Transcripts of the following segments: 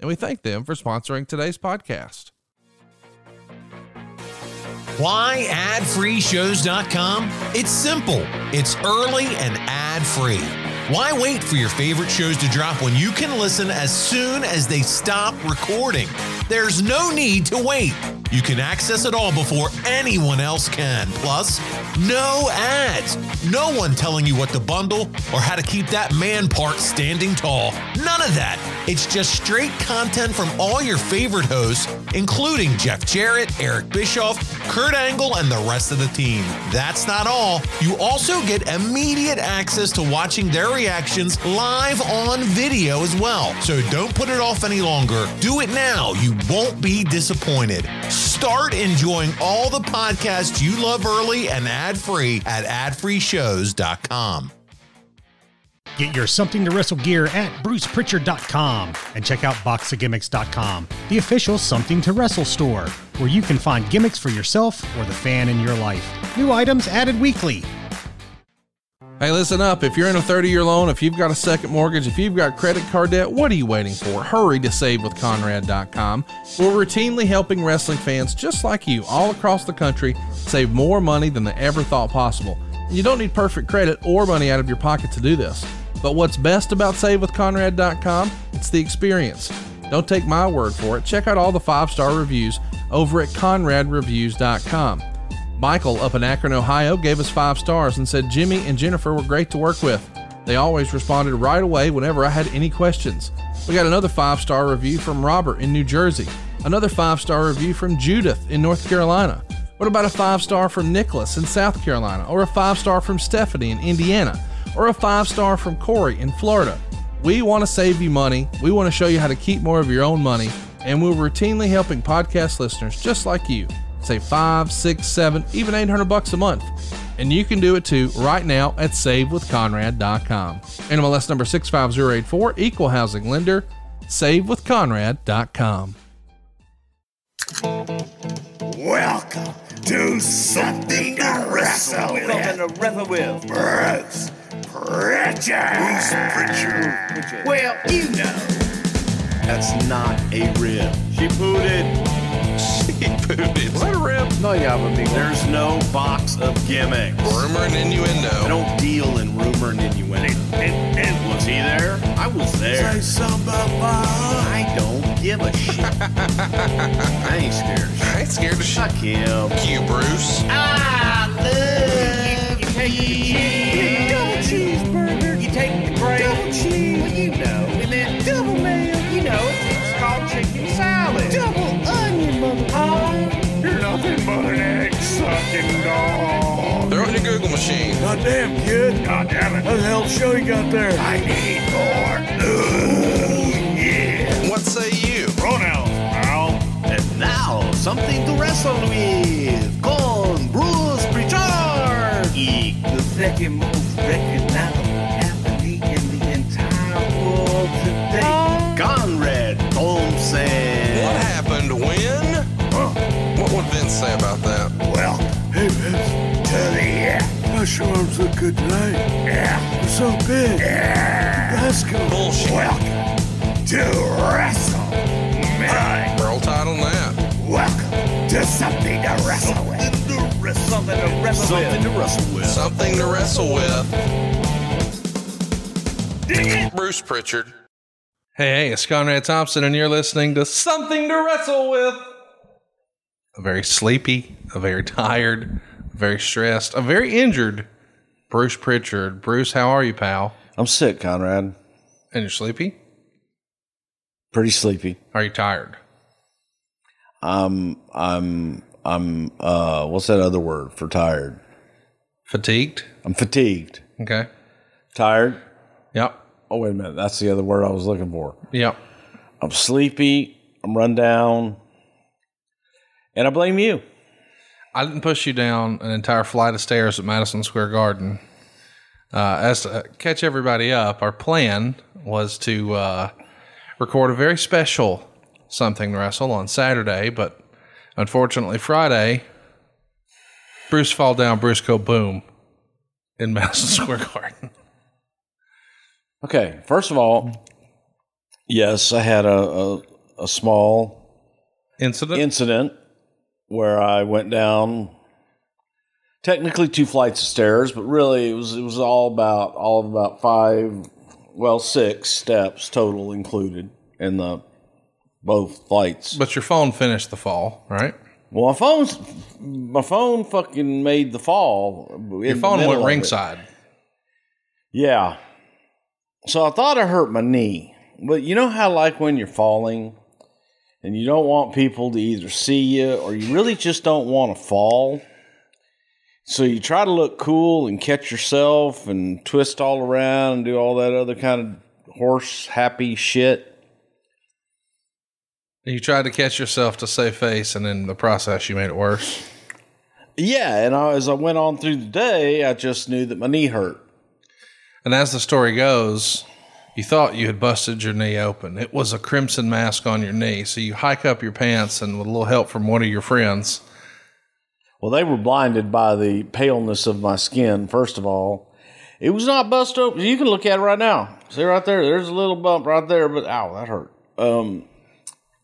And we thank them for sponsoring today's podcast. Why adfreeshows.com? It's simple. It's early and ad free. Why wait for your favorite shows to drop when you can listen as soon as they stop recording? There's no need to wait. You can access it all before anyone else can. Plus, no ads. No one telling you what to bundle or how to keep that man part standing tall. None of that. It's just straight content from all your favorite hosts, including Jeff Jarrett, Eric Bischoff, Kurt Angle, and the rest of the team. That's not all. You also get immediate access to watching their reactions live on video as well. So don't put it off any longer. Do it now. You won't be disappointed. Start enjoying all the podcasts you love early and ad free at adfreeshows.com. Get your Something to Wrestle gear at brucepritchard.com and check out boxofgimmicks.com, the official Something to Wrestle store, where you can find gimmicks for yourself or the fan in your life. New items added weekly. Hey, listen up. If you're in a 30 year loan, if you've got a second mortgage, if you've got credit card debt, what are you waiting for? Hurry to SaveWithConrad.com. We're routinely helping wrestling fans just like you all across the country save more money than they ever thought possible. You don't need perfect credit or money out of your pocket to do this. But what's best about SaveWithConrad.com? It's the experience. Don't take my word for it. Check out all the five star reviews over at ConradReviews.com. Michael up in Akron, Ohio gave us five stars and said Jimmy and Jennifer were great to work with. They always responded right away whenever I had any questions. We got another five star review from Robert in New Jersey, another five star review from Judith in North Carolina. What about a five star from Nicholas in South Carolina, or a five star from Stephanie in Indiana, or a five star from Corey in Florida? We want to save you money. We want to show you how to keep more of your own money, and we're routinely helping podcast listeners just like you save five, six, seven, even 800 bucks a month. And you can do it too right now at savewithconrad.com. NMLS number 65084, equal housing lender, savewithconrad.com. Welcome to Something to Wrestle With. Something to wrestle with. Bruce Pritchard. Bruce Pritchard. Well, you know. That's not a rib. She pooted. She pooted. Is that a rib? No, yeah, but there's no box of gimmicks. Rumor and innuendo. I don't deal in rumor and innuendo. And, and was he there? I was there. Say something about I don't give a shit. I ain't scared. I ain't scared to Fuck him. you, Bruce. I love you, take the cheese. Double cheeseburger. You take the bread. Double cheese. Double onion, mother. Oh, You're nothing but an egg sucking dog. Throw it in your Google machine. Goddamn, kid. God damn it. What the hell show you got there? I need more. Ooh, yeah. What say you? Pronouns, pal. And now, something to wrestle with. Con Bruce Pritchard. Y the second most recognizable athlete in the entire world today. What would Vince say about that? Well, hey, man, To the yeah. Gosh, your arms look good tonight. Yeah. You're so big. Yeah. Let's go. Bullshit. Welcome to Wrestle. Man. World title and that. Welcome to Something to Wrestle With. Something to wrestle Something to wrestle with. Something to wrestle with. Bruce Pritchard. Hey, hey, it's Conrad Thompson, and you're listening to Something to Wrestle With. A very sleepy, a very tired, very stressed, a very injured Bruce Pritchard. Bruce, how are you, pal? I'm sick, Conrad. And you're sleepy? Pretty sleepy. Are you tired? I'm I'm I'm uh what's that other word for tired? Fatigued? I'm fatigued. Okay. Tired? Yep. Oh wait a minute, that's the other word I was looking for. Yep. I'm sleepy, I'm run down, And I blame you. I didn't push you down an entire flight of stairs at Madison Square Garden. Uh, as to catch everybody up, our plan was to uh, record a very special something to wrestle on Saturday, but unfortunately Friday, Bruce fall down, Bruce go boom in Madison Square Garden. Okay, first of all, yes, I had a, a, a small Incident. incident where I went down technically two flights of stairs, but really it was it was all about all of about five, well six steps total included in the both flights. but your phone finished the fall, right? Well, my phone's my phone fucking made the fall. Your phone went ringside. Yeah. So I thought I hurt my knee. But you know how like when you're falling and you don't want people to either see you or you really just don't want to fall. So you try to look cool and catch yourself and twist all around and do all that other kind of horse happy shit. You tried to catch yourself to save face, and in the process, you made it worse. Yeah, and I, as I went on through the day, I just knew that my knee hurt. And as the story goes, you thought you had busted your knee open. It was a crimson mask on your knee. So you hike up your pants, and with a little help from one of your friends, Well, they were blinded by the paleness of my skin, first of all. It was not bust open. You can look at it right now. See right there? There's a little bump right there, but ow, that hurt. Um,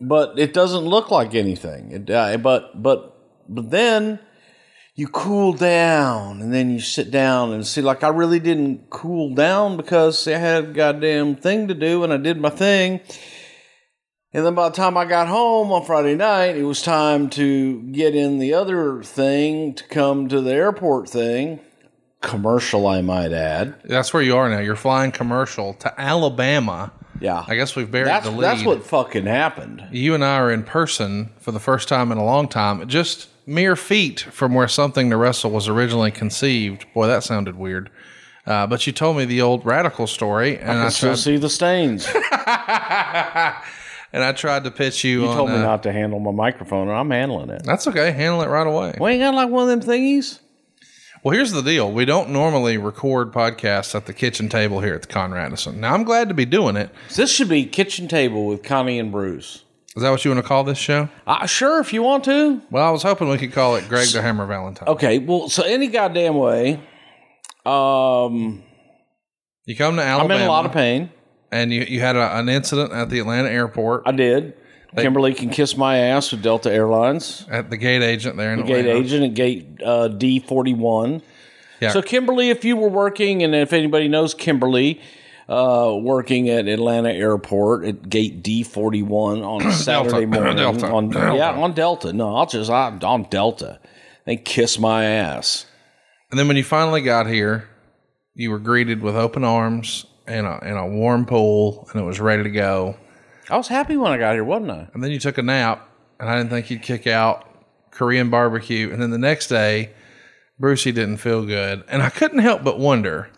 but it doesn't look like anything. It, uh, but but but then you cool down, and then you sit down and see. Like I really didn't cool down because I had a goddamn thing to do, and I did my thing. And then by the time I got home on Friday night, it was time to get in the other thing to come to the airport thing. Commercial, I might add. that's where you are now. You're flying commercial to Alabama. Yeah. I guess we've buried that's, the lead. that's what fucking happened. you and I are in person for the first time in a long time, It just mere feet from where something to wrestle was originally conceived. Boy, that sounded weird. Uh, but you told me the old radical story, and I, I still tried, see the stains. And I tried to pitch you. on, told me uh, not to handle my microphone, and I'm handling it. That's okay. Handle it right away. We ain't got like one of them thingies. Well, here's the deal. We don't normally record podcasts at the kitchen table here at the Conradison. Now, I'm glad to be doing it. This should be kitchen table with Connie and Bruce. Is that what you want to call this show? Uh, sure, if you want to. Well, I was hoping we could call it Greg the Hammer Valentine. Okay, well, so any goddamn way. Um, You come to Alabama. I'm in a lot of pain. And you, you had a, an incident at the Atlanta airport I did. Kimberly can kiss my ass with Delta Airlines. at the gate agent there in The gate agent at gate uh, D41. Yeah. So, Kimberly, if you were working, and if anybody knows Kimberly, uh, working at Atlanta Airport at gate D41 on Saturday morning. Delta. On, Delta. Yeah, on Delta. No, I'll just, I'm on Delta. They kiss my ass. And then when you finally got here, you were greeted with open arms and a, and a warm pool, and it was ready to go. I was happy when I got here, wasn't I? And then you took a nap, and I didn't think you'd kick out Korean barbecue. And then the next day, Brucey didn't feel good. And I couldn't help but wonder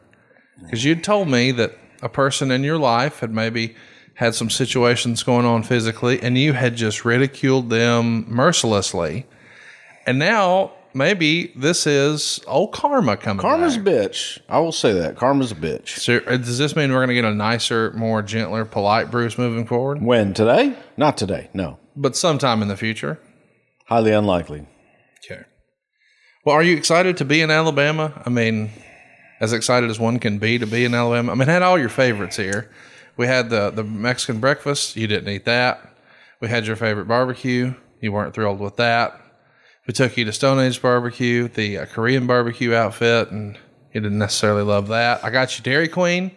because you'd told me that a person in your life had maybe had some situations going on physically, and you had just ridiculed them mercilessly. And now maybe this is old karma coming Karma's a bitch. I will say that. Karma's a bitch. So uh, does this mean we're going to get a nicer, more gentler, polite Bruce moving forward? When? Today? Not today. No. But sometime in the future. Highly unlikely. Okay. Well, are you excited to be in Alabama? I mean, as excited as one can be to be in Alabama. I mean, had all your favorites here. We had the the Mexican breakfast. You didn't eat that. We had your favorite barbecue. You weren't thrilled with that. We took you to Stone Age barbecue, the uh, Korean barbecue outfit, and you didn't necessarily love that. I got you Dairy Queen.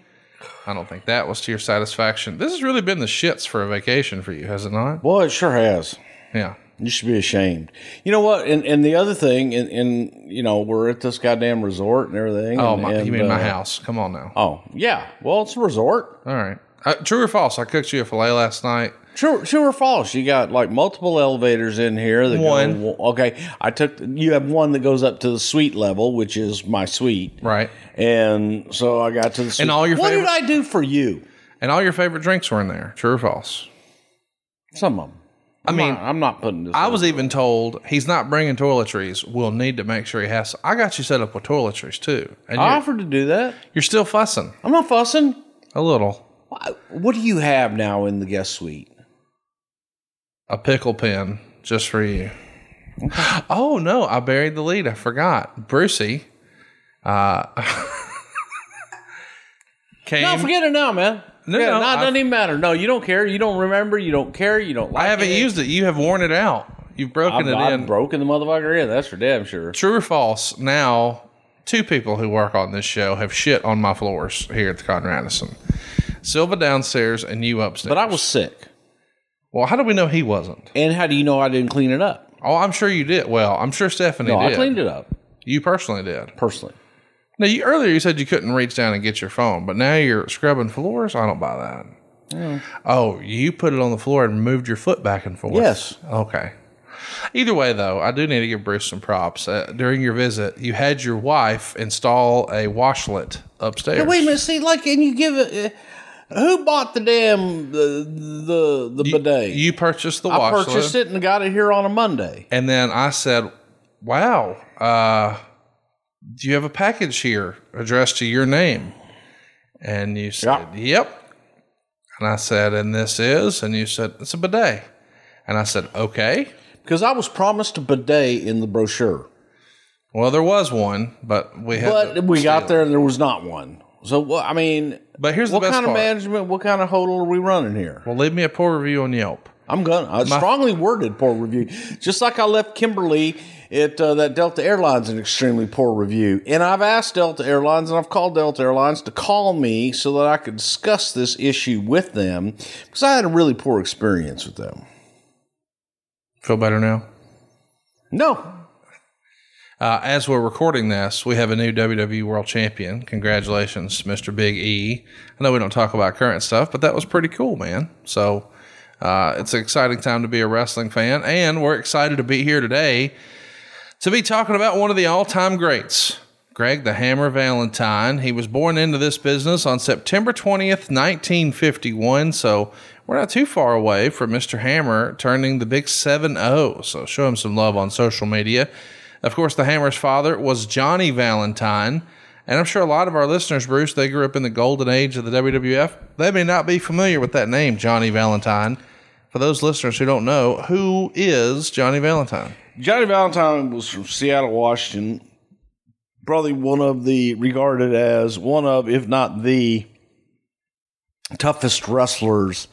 I don't think that was to your satisfaction. This has really been the shits for a vacation for you, has it not? Well, it sure has. Yeah. You should be ashamed. You know what? And and the other thing, and, and you know, we're at this goddamn resort and everything. Oh, and, my, and, you mean my uh, house? Come on now. Oh, yeah. Well, it's a resort. All right. Uh, true or false? I cooked you a fillet last night. True, true or false? You got like multiple elevators in here. That One. Go, okay, I took. You have one that goes up to the suite level, which is my suite. Right. And so I got to the suite. all your What favorite- did I do for you? And all your favorite drinks were in there. True or false? Some of them. I mean, not- I'm not putting this. I was even told he's not bringing toiletries. We'll need to make sure he has. I got you set up with toiletries too, and I you're, offered to do that. you're still fussing I'm not fussing. a little. What do you have now in the guest suite? A pickle pen just for you. Oh no, I buried the lead. I forgot. Brucey uh, came. No, forget it now, man. No, Yeah, no, no, it doesn't even matter. No, you don't care. You don't remember. You don't care. You don't like it. I haven't it. used it. You have worn it out. You've broken I've, it I've in. broken the motherfucker in. That's for damn sure. True or false? Now, two people who work on this show have shit on my floors here at the Conrad Radisson. Silva downstairs and you upstairs. But I was sick. Well, how do we know he wasn't? And how do you know I didn't clean it up? Oh, I'm sure you did. Well, I'm sure Stephanie No, did. I cleaned it up You personally did. personally. Now, you, earlier you said you couldn't reach down and get your phone, but now you're scrubbing floors. I don't buy that. Oh, you put it on the floor and moved your foot back and forth. Yes. Okay. Either way, though, I do need to give Bruce some props. Uh, during your visit, you had your wife install a washlet upstairs. Hey, wait a minute. See, like, and you give it. Uh, who bought the damn the the the You, bidet? you purchased the I washlet, purchased it and got it here on a Monday. and then I said, "Wow, uh, do you have a package here addressed to your name?" And you said, "Yep." And I said, "And this is?" And you said, "It's a bidet." And I said, "Okay." Because I was promised a bidet in the brochure. Well, there was one, but we had. But we got there and there was not one. So, well, I mean, But here's the what kind part. of management, what kind of hodl are we running here? Well, leave me a poor review on Yelp. I'm gonna I strongly worded poor review, just like I left Kimberly at uh, that Delta Airlines an extremely poor review. And I've asked Delta Airlines and I've called Delta Airlines to call me so that I could discuss this issue with them because I had a really poor experience with them. Feel better now? No, Uh, as we're recording this, we have a new WWE World Champion. Congratulations, Mr. Big E. I know we don't talk about current stuff, but that was pretty cool, man. So uh, it's an exciting time to be a wrestling fan, and we're excited to be here today to be talking about one of the all time greats, Greg the Hammer Valentine. He was born into this business on September 20th, 1951. So we're not too far away from Mr. Hammer turning the big 7 0. So show him some love on social media. Of course, the Hammer's father was Johnny Valentine. And I'm sure a lot of our listeners, Bruce, they grew up in the golden age of the WWF. They may not be familiar with that name, Johnny Valentine. For those listeners who don't know, who is Johnny Valentine? Johnny Valentine was from Seattle, Washington. Probably one of the regarded as one of, if not the toughest wrestlers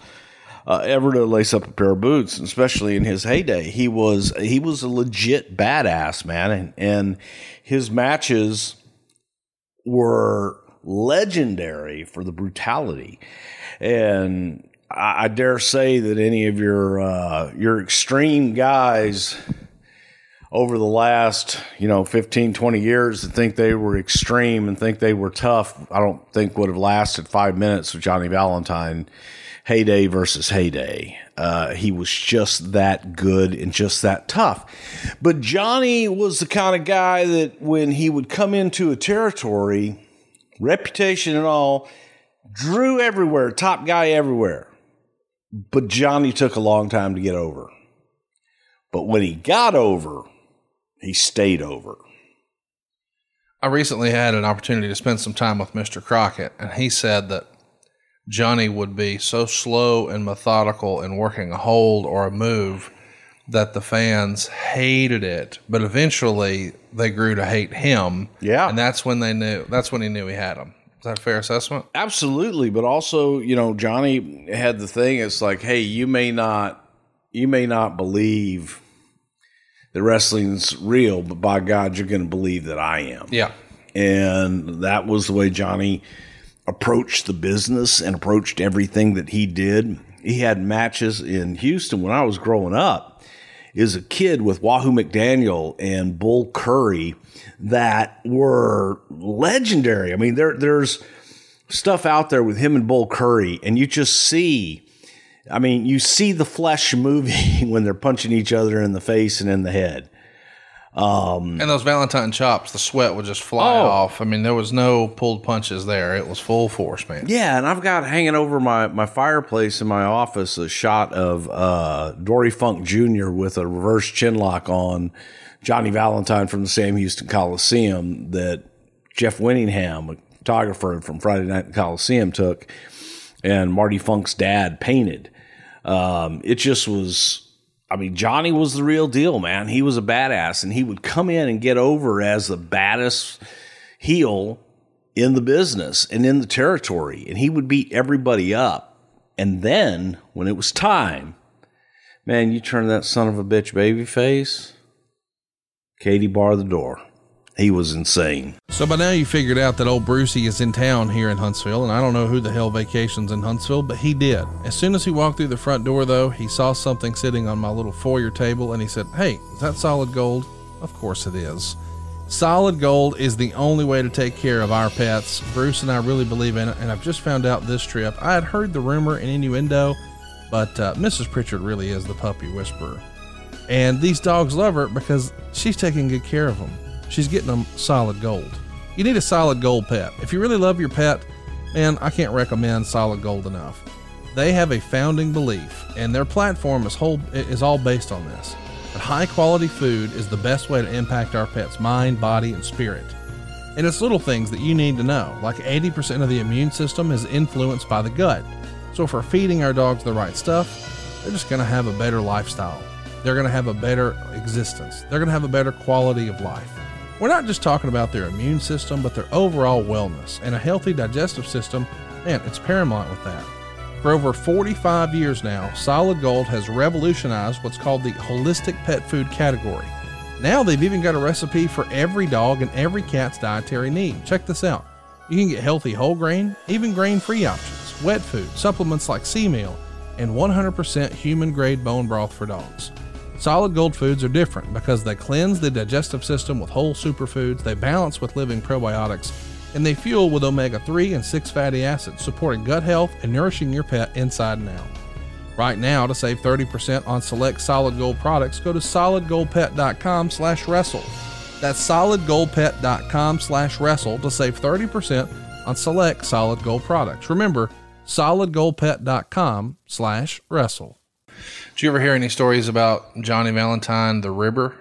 uh, ever to lace up a pair of boots, especially in his heyday. He was he was a legit badass man, and, and his matches were legendary for the brutality. And I, I dare say that any of your uh, your extreme guys over the last, you know, 15, 20 years that think they were extreme and think they were tough, I don't think would have lasted five minutes with Johnny Valentine heyday versus heyday. Uh, he was just that good and just that tough. But Johnny was the kind of guy that when he would come into a territory, reputation and all, drew everywhere, top guy everywhere. But Johnny took a long time to get over. But when he got over, he stayed over. I recently had an opportunity to spend some time with Mr. Crockett, and he said that Johnny would be so slow and methodical in working a hold or a move that the fans hated it, but eventually they grew to hate him. Yeah. And that's when they knew, that's when he knew he had him. Is that a fair assessment? Absolutely, but also, you know, Johnny had the thing. It's like, hey, you may not, you may not believe that wrestling's real, but by God, you're going to believe that I am. Yeah. And that was the way Johnny approached the business and approached everything that he did. He had matches in Houston when I was growing up as a kid with Wahoo McDaniel and Bull Curry that were legendary. I mean, there there's stuff out there with him and Bull Curry, and you just see I mean, you see the flesh moving when they're punching each other in the face and in the head. And those Valentine chops, the sweat would just fly Oh. off. I mean, there was no pulled punches there. It was full force, man. Yeah, and I've got hanging over my, my fireplace in my office a shot of uh, Dory Funk Jr. with a reverse chin lock on Johnny Valentine from the Sam Houston Coliseum that Jeff Winningham, a photographer from Friday Night Coliseum, took, and Marty Funk's dad painted. Um, it just was. I mean, Johnny was the real deal, man. He was a badass, and he would come in and get over as the baddest heel in the business and in the territory, and he would beat everybody up. And then when it was time, man, you turn that son of a bitch baby face, Katie bar the door. He was insane. So by now you figured out that old Brucey is in town here in Huntsville, and I don't know who the hell vacations in Huntsville, but he did. As soon as he walked through the front door, though, he saw something sitting on my little foyer table, and he said, "Hey, is that solid gold?" Of course it is. Solid gold is the only way to take care of our pets. Bruce and I really believe in it, and I've just found out this trip. I had heard the rumor and innuendo, but uh, Mrs. Pritchard really is the puppy whisperer. And these dogs love her because she's taking good care of them. She's getting them solid gold. You need a solid gold pet. If you really love your pet, man, I can't recommend solid gold enough. They have a founding belief, and their platform is whole is all based on this. That high quality food is the best way to impact our pet's mind, body, and spirit. And it's little things that you need to know, like 80% of the immune system is influenced by the gut. So if we're feeding our dogs the right stuff, they're just going to have a better lifestyle. They're going to have a better existence. They're going to have a better quality of life. We're not just talking about their immune system, but their overall wellness. And a healthy digestive system, man, it's paramount with that. For over 45 years now, Solid Gold has revolutionized what's called the holistic pet food category. Now they've even got a recipe for every dog and every cat's dietary need. Check this out. You can get healthy whole grain, even grain free options, wet food, supplements like sea meal, and 100% human grade bone broth for dogs. Solid Gold foods are different because they cleanse the digestive system with whole superfoods, they balance with living probiotics, and they fuel with omega 3 and 6 fatty acids, supporting gut health and nourishing your pet inside and out. Right now, to save 30% on select Solid Gold products, go to solidgoldpet.com slash wrestle. That's solidgoldpet.com slash wrestle to save 30% on select Solid Gold products. Remember, solidgoldpet.com slash wrestle. Did you ever hear any stories about Johnny Valentine, the ribber?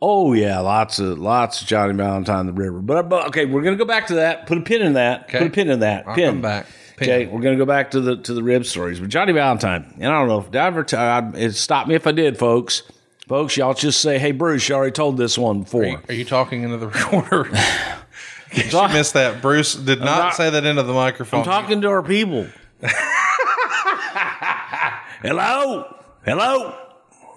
Oh yeah, lots of lots of Johnny Valentine the ribber. But, but okay, we're gonna go back to that. Put a pin in that. Okay. Put a pin in that. I'll pin. come back. Pin. Okay, we're gonna go back to the to the rib stories. But Johnny Valentine, and I don't know if I ever t- I'd- it stop me if I did, folks. Folks, y'all just say, "Hey, Bruce, you already told this one before." Are you, are you talking into the recorder? you missed that. Bruce did not, not- say that into the microphone. I'm talking to our people. Hello, hello.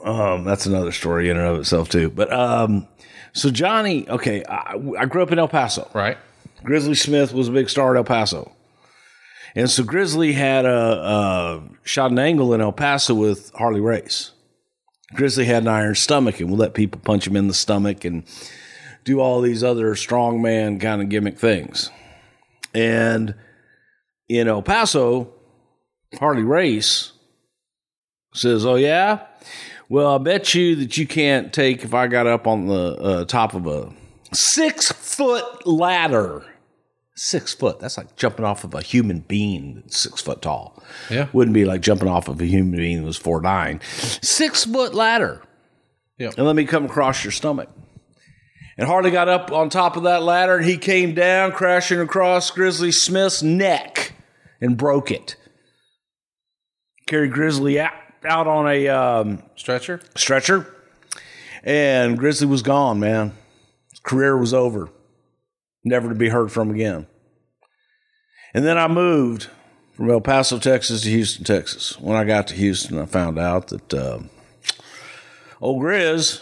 Um, that's another story in and of itself too. But um, so Johnny, okay, I, I grew up in El Paso. right. Grizzly Smith was a big star at El Paso. And so Grizzly had a, a shot an angle in El Paso with Harley Race. Grizzly had an iron stomach and would let people punch him in the stomach and do all these other strongman kind of gimmick things. And in El Paso, Harley Race says, Oh, yeah? Well, I bet you that you can't take if I got up on the uh, top of a six foot ladder. Six foot. That's like jumping off of a human being that's six foot tall. Yeah. Wouldn't be like jumping off of a human being that was four nine. Six foot ladder. Yeah. And let me come across your stomach. And Harley got up on top of that ladder and he came down, crashing across Grizzly Smith's neck and broke it. Carried Grizzly out, out on a um, Stretcher? stretcher, and Grizzly was gone, man. His career was over, never to be heard from again. And then I moved from El Paso, Texas to Houston, Texas. When I got to Houston, I found out that uh, old Grizz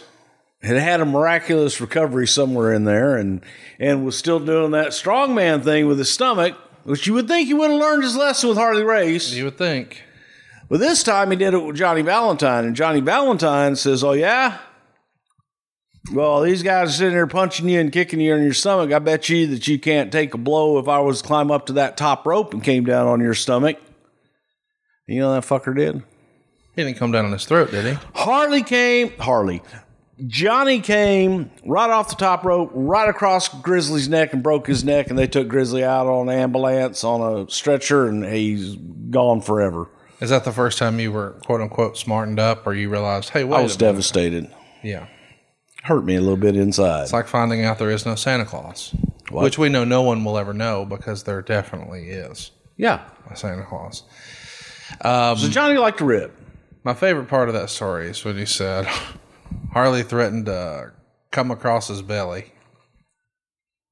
had had a miraculous recovery somewhere in there and, and was still doing that strongman thing with his stomach, which you would think he would have learned his lesson with Harley Race. You would think. But this time he did it with Johnny Valentine, and Johnny Valentine says, "Oh yeah, well these guys are sitting there punching you and kicking you in your stomach. I bet you that you can't take a blow if I was to climb up to that top rope and came down on your stomach." You know that fucker did. He didn't come down on his throat, did he? Harley came. Harley. Johnny came right off the top rope, right across Grizzly's neck, and broke his neck. And they took Grizzly out on an ambulance on a stretcher, and he's gone forever. Is that the first time you were quote unquote smartened up, or you realized, hey, wait, I was devastated. Yeah, Hurt me a little bit inside. it's like finding out there is no Santa Claus, What? which we know no one will ever know because there definitely is yeah. a Santa Claus. so Johnny liked to rip. My favorite part of that story is when he said Harley threatened to come across his belly.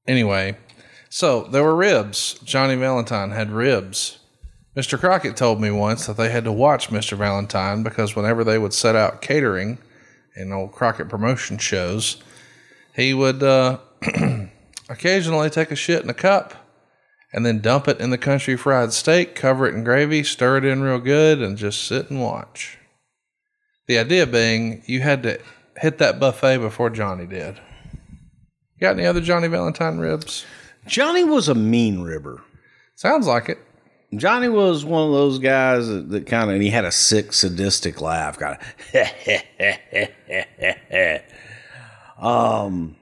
Anyway, so there were ribs. Johnny Valentine had ribs. Mr. Crockett told me once that they had to watch Mr. Valentine because whenever they would set out catering in old Crockett promotion shows, he would uh, occasionally take a shit in a cup and then dump it in the country fried steak, cover it in gravy, stir it in real good, and just sit and watch. The idea being you had to hit that buffet before Johnny did. Got any other Johnny Valentine ribs? Johnny was a mean ribber. Sounds like it. Johnny was one of those guys that, that kind of, and he had a sick, sadistic laugh. Kind of. um,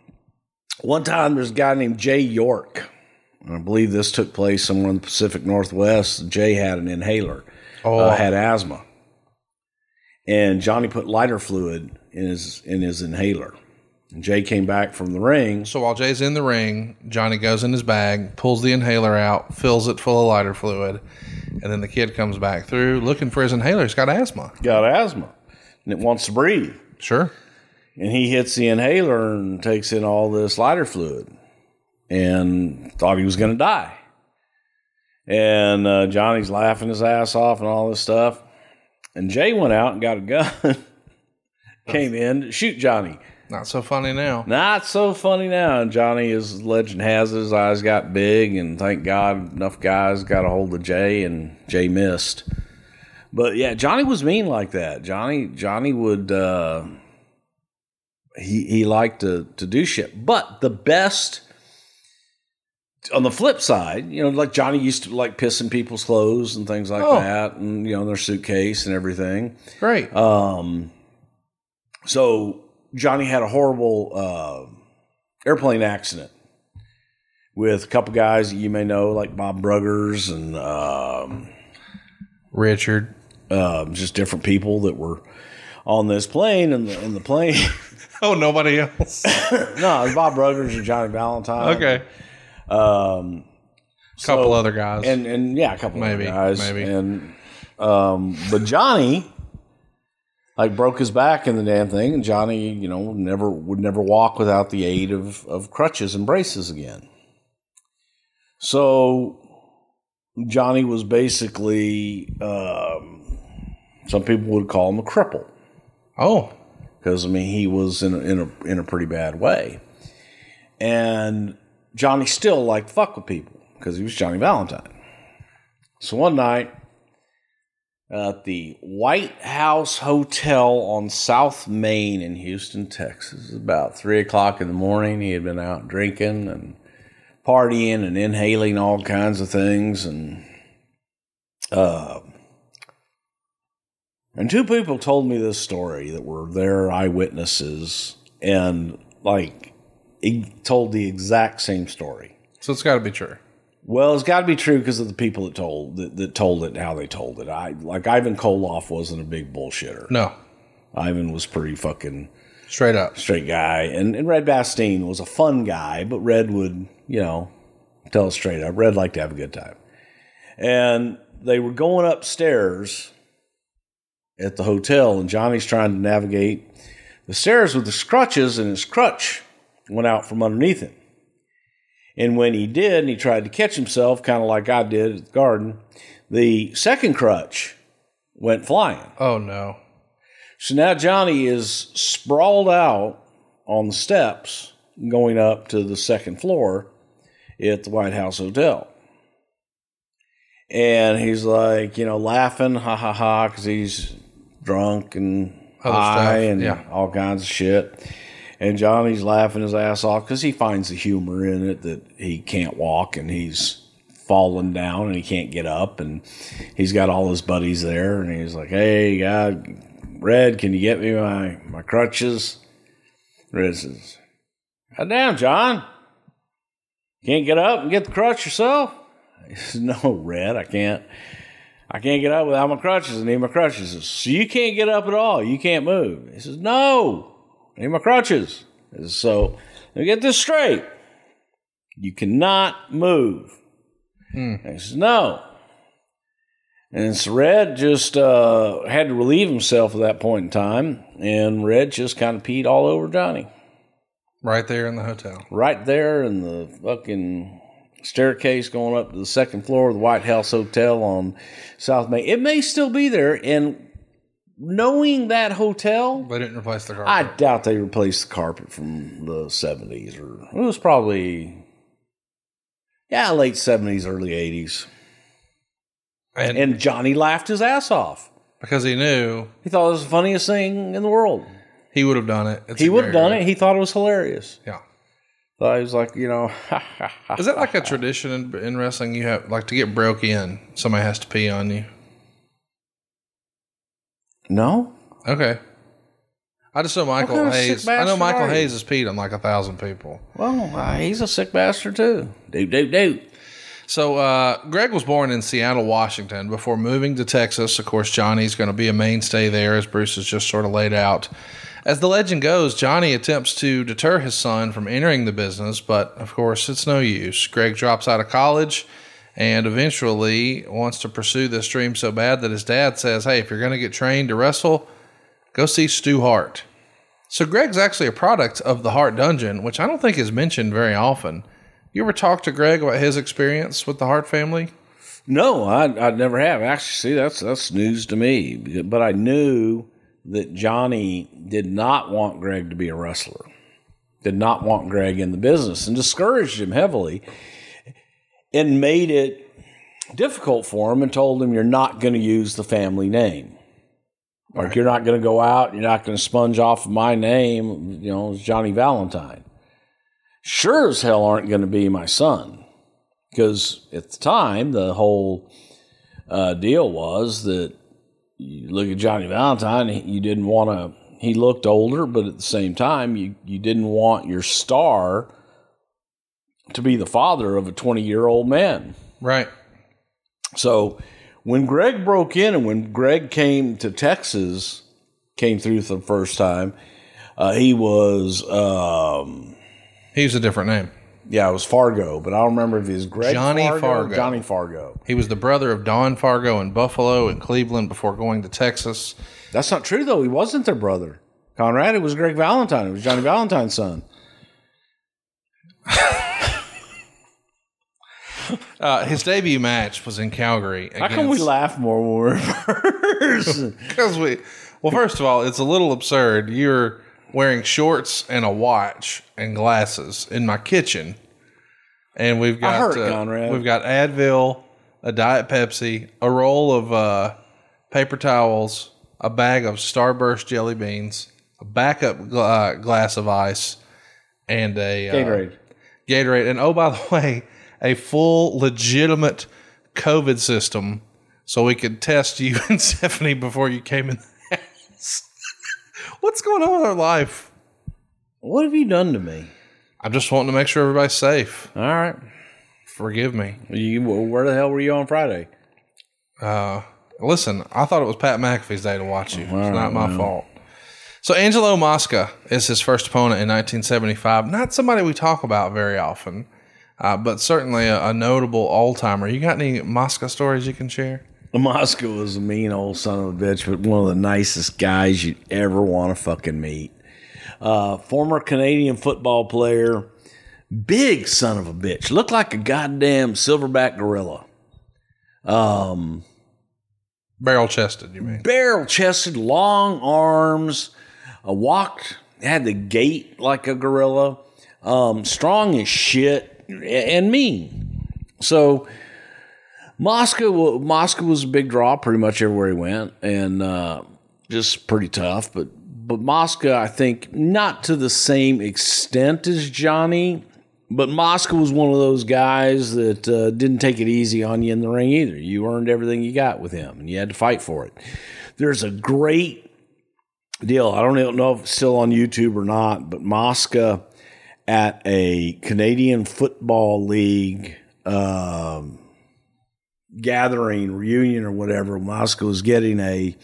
one time there's a guy named Jay York. I believe this took place somewhere in the Pacific Northwest. Jay had an inhaler, Oh, uh, had asthma, and Johnny put lighter fluid in his in his inhaler. And Jay came back from the ring. so while Jay's in the ring, Johnny goes in his bag, pulls the inhaler out, fills it full of lighter fluid, and then the kid comes back through looking for his inhaler. He's got asthma. Got asthma, and it wants to breathe. Sure. and he hits the inhaler and takes in all this lighter fluid and thought he was going to die. And uh, Johnny's laughing his ass off and all this stuff. And Jay went out and got a gun, came in to shoot Johnny. Not so funny now. Not so funny now. And Johnny, as legend has it, his eyes got big, and thank God enough guys got a hold of Jay, and Jay missed. But yeah, Johnny was mean like that. Johnny, Johnny would. Uh, he he liked to to do shit. But the best. On the flip side, you know, like Johnny used to like pissing people's clothes and things like Oh. that, and you know, their suitcase and everything. Great. Um, so Johnny had a horrible uh, airplane accident with a couple guys that you may know, like Bob Bruggers and um, Richard. um, just different people that were on this plane. And the, and the plane, Oh, nobody else. no, it was Bob Bruggers and Johnny Valentine. okay. Um, Couple so- other guys. and and yeah, a couple Maybe, of guys, maybe. and um, but Johnny like broke his back in the damn thing, and Johnny, you know, never would never walk without the aid of of crutches and braces again. So Johnny was basically um, some people would call him a cripple oh, because I mean he was in a, in a in a pretty bad way, and Johnny still liked to fuck with people because he was Johnny Valentine. So one night at the White House Hotel on South Main in Houston, Texas, about three o'clock in the morning, he had been out drinking and partying and inhaling all kinds of things and uh and two people told me this story that were their eyewitnesses, and like he told the exact same story. so it's got to be true. Well, it's got to be true because of the people that told that, that told it and how they told it. I like Ivan Koloff wasn't a big bullshitter. No, Ivan was pretty fucking straight up. straight guy, and and Red Bastien was a fun guy, but Red would you know tell us straight up. Red liked to have a good time, and they were going upstairs at the hotel, and Johnny's trying to navigate the stairs with his crutches, and his crutch went out from underneath him. And when he did, and he tried to catch himself, kind of like I did at the garden, the second crutch went flying. Oh no. So now Johnny is sprawled out on the steps going up to the second floor at the White House Hotel. And he's like, you know, laughing, ha ha ha, because he's drunk and Other high stuff, and yeah. all kinds of shit. And Johnny's laughing his ass off because he finds the humor in it that he can't walk and he's fallen down and he can't get up. And he's got all his buddies there. And he's like, hey, God, Red, can you get me my, my crutches? Red says, God damn, John. Can't get up and get the crutch yourself? He says, No, Red, I can't. I can't get up without my crutches. I need my crutches. He says, So you can't get up at all. You can't move. He says, No, I need my crutches. So let me get this straight. You cannot move. He says, No. And so Red just uh, had to relieve himself at that point in time, and Red just kind of peed all over Johnny. Right there in the hotel. Right there in the fucking staircase going up to the second floor of the White House Hotel on South Main. It may still be there, and knowing that hotel, They didn't replace the carpet. I doubt they replaced the carpet from the 70s, or it was probably, yeah, late 70s, early 80s. and, And Johnny laughed his ass off. because he knew He thought it was the funniest thing in the world. he would have done it. It's He would have done it. He thought it was hilarious. Yeah. Thought he was like, you know, Is that like a tradition in, in wrestling? You have like to get broke in, somebody has to pee on you. No. Okay. I just know Michael kind of Hayes. I know Michael are you? Hayes has peed on like a thousand people. Well, uh, he's a sick bastard too. Doot doot doot. So uh, Greg was born in Seattle, Washington. Before moving to Texas, of course, Johnny's going to be a mainstay there, as Bruce has just sort of laid out. As the legend goes, Johnny attempts to deter his son from entering the business, but of course, it's no use. Greg drops out of college and eventually wants to pursue this dream so bad that his dad says, Hey, if you're going to get trained to wrestle, go see Stu Hart. So Greg's actually a product of the Hart Dungeon, which I don't think is mentioned very often. You ever talk to Greg about his experience with the Hart family? No, I I never have. Actually, see, that's that's news to me. But I knew that Johnny did not want Greg to be a wrestler. Did not want Greg in the business and discouraged him heavily and made it difficult for him and told him you're not going to use the family name. Like you're not going to go out, you're not going to sponge off of my name, you know, Johnny Valentine. Sure as hell aren't going to be my son because at the time the whole uh, deal was that you look at Johnny Valentine, you didn't want to. He looked older, but at the same time, you you didn't want your star to be the father of a twenty year old man. Right. So when Greg broke in and when Greg came to Texas, came through for the first time, uh, he was um, He was a different name. yeah, it was Fargo, but I don't remember if he was Greg Johnny Fargo, or Fargo. Johnny Fargo. He was the brother of Don Fargo in Buffalo and Cleveland before going to Texas. That's not true though. He wasn't their brother. Conrad, it was Greg Valentine. It was Johnny Valentine's son. Uh, his debut match was in Calgary. How come we laugh more when we're in person? Because we, well, first of all, it's a little absurd. You're wearing shorts and a watch and glasses in my kitchen, and we've got hurt, uh, Conrad. we've got Advil, a Diet Pepsi, a roll of uh, paper towels, a bag of Starburst jelly beans, a backup gl- uh, glass of ice, and a uh, Gatorade. Gatorade, and oh by the way, a full legitimate COVID system, so we could test you and Stephanie before you came in the house. What's going on with our life? What have you done to me? I'm just wanting to make sure everybody's safe. All right. Forgive me. You, where the hell were you on Friday? Uh, listen, I thought it was Pat McAfee's day to watch you. It's not my fault. So Angelo Mosca is his first opponent in 1975. Not somebody we talk about very often, uh, but certainly a, a notable old timer. You got any Mosca stories you can share? Mosca was a mean old son of a bitch, but one of the nicest guys you'd ever want to fucking meet. Uh, former Canadian football player, big son of a bitch, looked like a goddamn silverback gorilla. Um, Barrel chested, you mean? barrel chested, long arms, uh, walked, had the gait like a gorilla, um, strong as shit, and mean. So Mosca, Mosca was a big draw pretty much everywhere he went, and uh, just pretty tough. But but Mosca, I think, not to the same extent as Johnny. But Mosca was one of those guys that uh, didn't take it easy on you in the ring either. You earned everything you got with him, and you had to fight for it. There's a great deal. I don't know if it's still on YouTube or not, but Mosca at a Canadian Football League um, gathering reunion or whatever. Mosca was getting a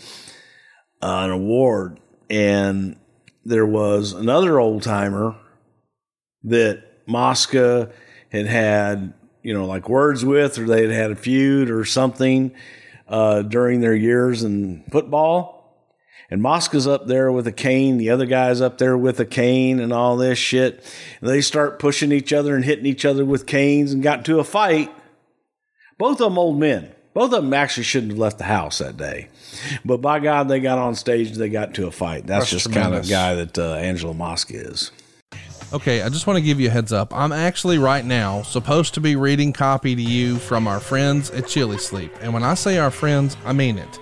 uh, an award, and there was another old timer that Mosca had had, you know, like words with, or they had had a feud or something uh, during their years in football. And Mosca's up there with a cane, the other guy's up there with a cane and all this shit. And they start pushing each other and hitting each other with canes and got into a fight. Both of them old men. Both of them actually shouldn't have left the house that day. But by God, they got on stage and they got into a fight. That's, That's just kind of guy that uh, Angelo Mosca is. Okay, I just want to give you a heads up. I'm actually right now supposed to be reading copy to you from our friends at Chili Sleep, and when I say our friends, I mean it.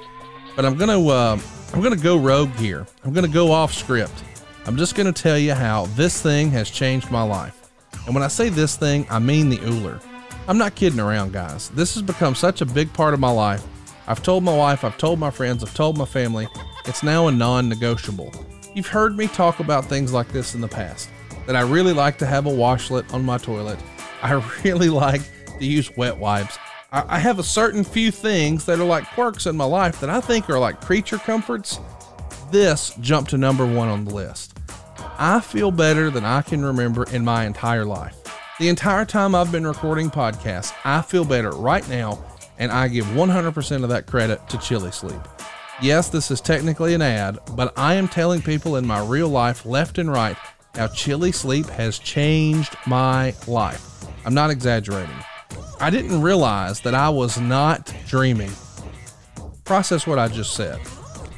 But I'm gonna uh, I'm gonna go rogue here. I'm gonna go off script. I'm just gonna tell you how this thing has changed my life. And when I say this thing, I mean the OOLER. I'm not kidding around, guys. This has become such a big part of my life. I've told my wife, I've told my friends, I've told my family. It's now a non negotiable. You've heard me talk about things like this in the past that I really like to have a washlet on my toilet. I really like to use wet wipes. I, I have a certain few things that are like quirks in my life that I think are like creature comforts. This jumped to number one on the list. I feel better than I can remember in my entire life. The entire time I've been recording podcasts, I feel better right now, and I give 100% of that credit to Chili Sleep. Yes, this is technically an ad, but I am telling people in my real life, left and right, how Chili Sleep has changed my life. I'm not exaggerating. I didn't realize that I was not dreaming. Process what I just said.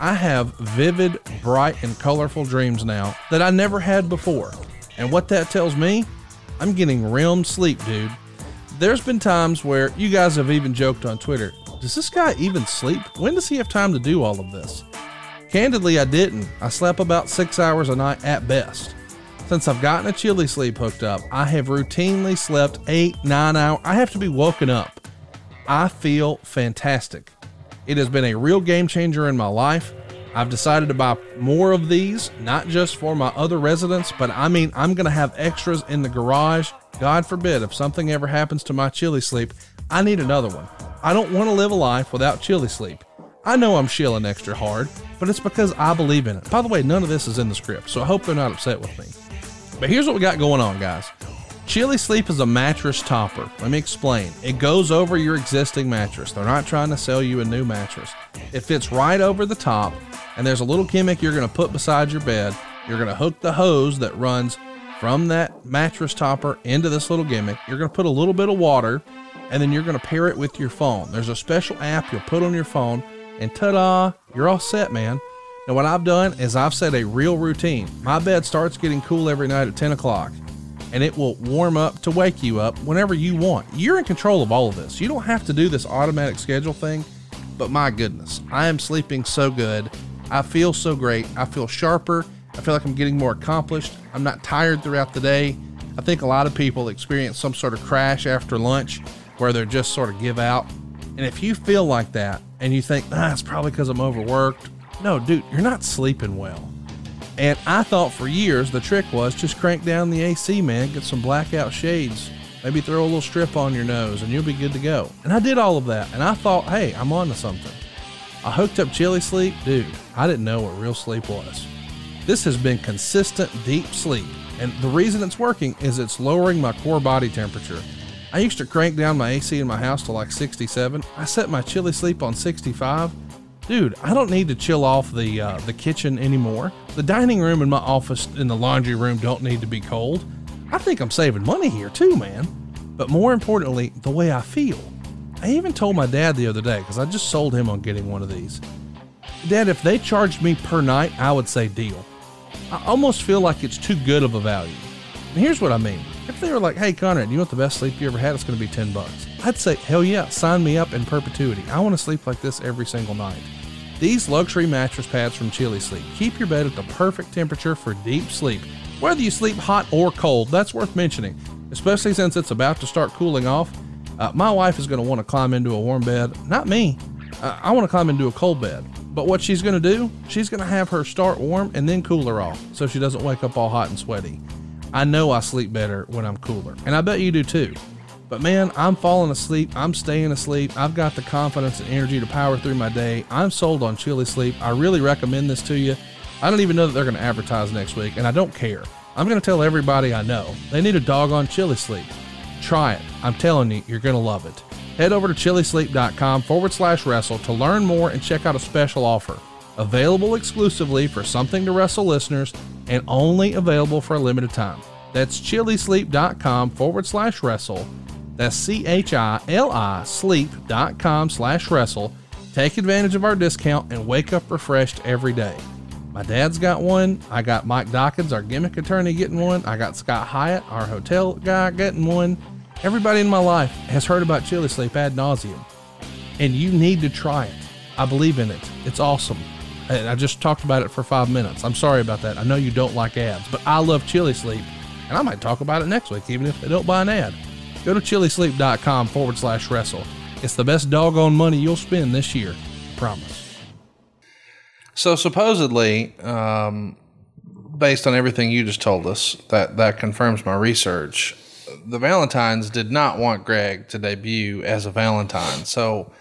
I have vivid, bright, and colorful dreams now that I never had before. And what that tells me, I'm getting REM sleep, dude. There's been times where you guys have even joked on Twitter does this guy even sleep? When does he have time to do all of this? Candidly, I didn't. I slept about six hours a night at best. Since I've gotten a chili sleep hooked up, I have routinely slept eight, nine hours. I have to be woken up. I feel fantastic. It has been a real game changer in my life. I've decided to buy more of these, not just for my other residents, but I mean, I'm going to have extras in the garage. God forbid, if something ever happens to my chili sleep, I need another one. I don't want to live a life without chili sleep. I know I'm shilling extra hard, but it's because I believe in it. By the way, none of this is in the script, so I hope they're not upset with me. But here's what we got going on, guys. Chili Sleep is a mattress topper. Let me explain. It goes over your existing mattress. They're not trying to sell you a new mattress. It fits right over the top, and there's a little gimmick you're going to put beside your bed. You're going to hook the hose that runs from that mattress topper into this little gimmick. You're going to put a little bit of water, and then you're going to pair it with your phone. There's a special app you'll put on your phone, and ta da, you're all set, man. Now, what I've done is I've set a real routine. My bed starts getting cool every night at 10 o'clock, and it will warm up to wake you up whenever you want. You're in control of all of this. You don't have to do this automatic schedule thing, but my goodness, I am sleeping so good. I feel so great. I feel sharper. I feel like I'm getting more accomplished. I'm not tired throughout the day. I think a lot of people experience some sort of crash after lunch where they're just sort of give out. And if you feel like that and you think, ah, it's probably because I'm overworked, no, dude, you're not sleeping well. And I thought for years the trick was just crank down the AC, man, get some blackout shades, maybe throw a little strip on your nose, and you'll be good to go. And I did all of that, and I thought, hey, I'm on to something. I hooked up Chili Sleep, dude, I didn't know what real sleep was. This has been consistent deep sleep, and the reason it's working is it's lowering my core body temperature. I used to crank down my AC in my house to like 67. I set my Chili Sleep on 65. Dude, I don't need to chill off the uh, the kitchen anymore. The dining room and my office and the laundry room don't need to be cold. I think I'm saving money here too, man. But more importantly, the way I feel. I even told my dad the other day because I just sold him on getting one of these. Dad, if they charged me per night, I would say deal. I almost feel like it's too good of a value. And here's what I mean. If they were like, hey, Conrad, you want the best sleep you ever had? It's going to be 10 bucks. I'd say, hell yeah, sign me up in perpetuity. I want to sleep like this every single night. These luxury mattress pads from Chili Sleep keep your bed at the perfect temperature for deep sleep. Whether you sleep hot or cold, that's worth mentioning, especially since it's about to start cooling off. Uh, my wife is going to want to climb into a warm bed, not me. Uh, I want to climb into a cold bed. But what she's going to do, she's going to have her start warm and then cool her off so she doesn't wake up all hot and sweaty. I know I sleep better when I'm cooler, and I bet you do too. But man, I'm falling asleep. I'm staying asleep. I've got the confidence and energy to power through my day. I'm sold on Chili Sleep. I really recommend this to you. I don't even know that they're going to advertise next week, and I don't care. I'm going to tell everybody I know they need a doggone Chili Sleep. Try it. I'm telling you, you're going to love it. Head over to chilisleep.com forward slash wrestle to learn more and check out a special offer. Available exclusively for Something to Wrestle listeners and only available for a limited time. That's chilisleep.com forward slash wrestle. That's C H I L I sleep.com slash wrestle. Take advantage of our discount and wake up refreshed every day. My dad's got one. I got Mike Dawkins, our gimmick attorney, getting one. I got Scott Hyatt, our hotel guy, getting one. Everybody in my life has heard about Chili Sleep ad nauseum, and you need to try it. I believe in it. It's awesome. And I just talked about it for five minutes. I'm sorry about that. I know you don't like ads, but I love Chili Sleep, and I might talk about it next week, even if they don't buy an ad. Go to chilisleep.com forward slash wrestle. It's the best doggone money you'll spend this year. Promise. So supposedly, um, based on everything you just told us, that that confirms my research. The Valentines did not want Greg to debut as a Valentine, so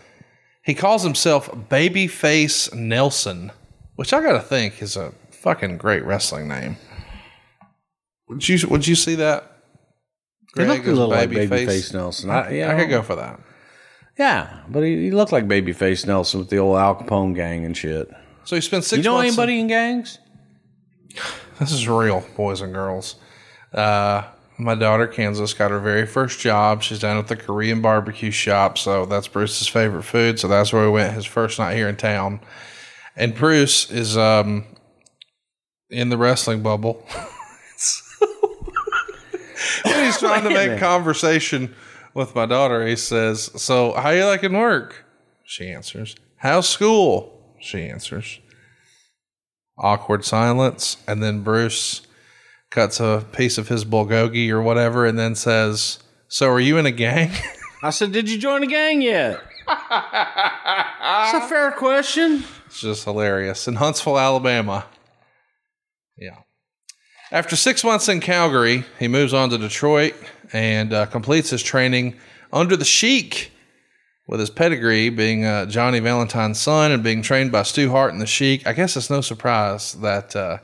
he calls himself Babyface Nelson, which I gotta think is a fucking great wrestling name. Would you Would you see that? He looked a little like Babyface? Babyface Nelson. I, I, you I could go for that. Yeah, but he, he looked like Babyface Nelson with the old Al Capone gang and shit. So he spent six. You know months in- anybody in gangs? This is real, boys and girls. Uh, my daughter, Kansas, got her very first job. She's down at the Korean barbecue shop. So that's Bruce's favorite food. So that's where we went his first night here in town. And Bruce is um, in the wrestling bubble. when he's trying to make conversation with my daughter, he says, So, how you liking work? She answers, How's school? She answers awkward silence, and then Bruce cuts a piece of his bulgogi or whatever, and then says, "So, are you in a gang?" I said, Did you join a gang yet? It's a fair question. it's just hilarious. In Huntsville, Alabama. Yeah. After six months in Calgary, he moves on to Detroit and uh, completes his training under the Sheik, with his pedigree being uh, Johnny Valentine's son and being trained by Stu Hart and the Sheik. I guess it's no surprise that uh,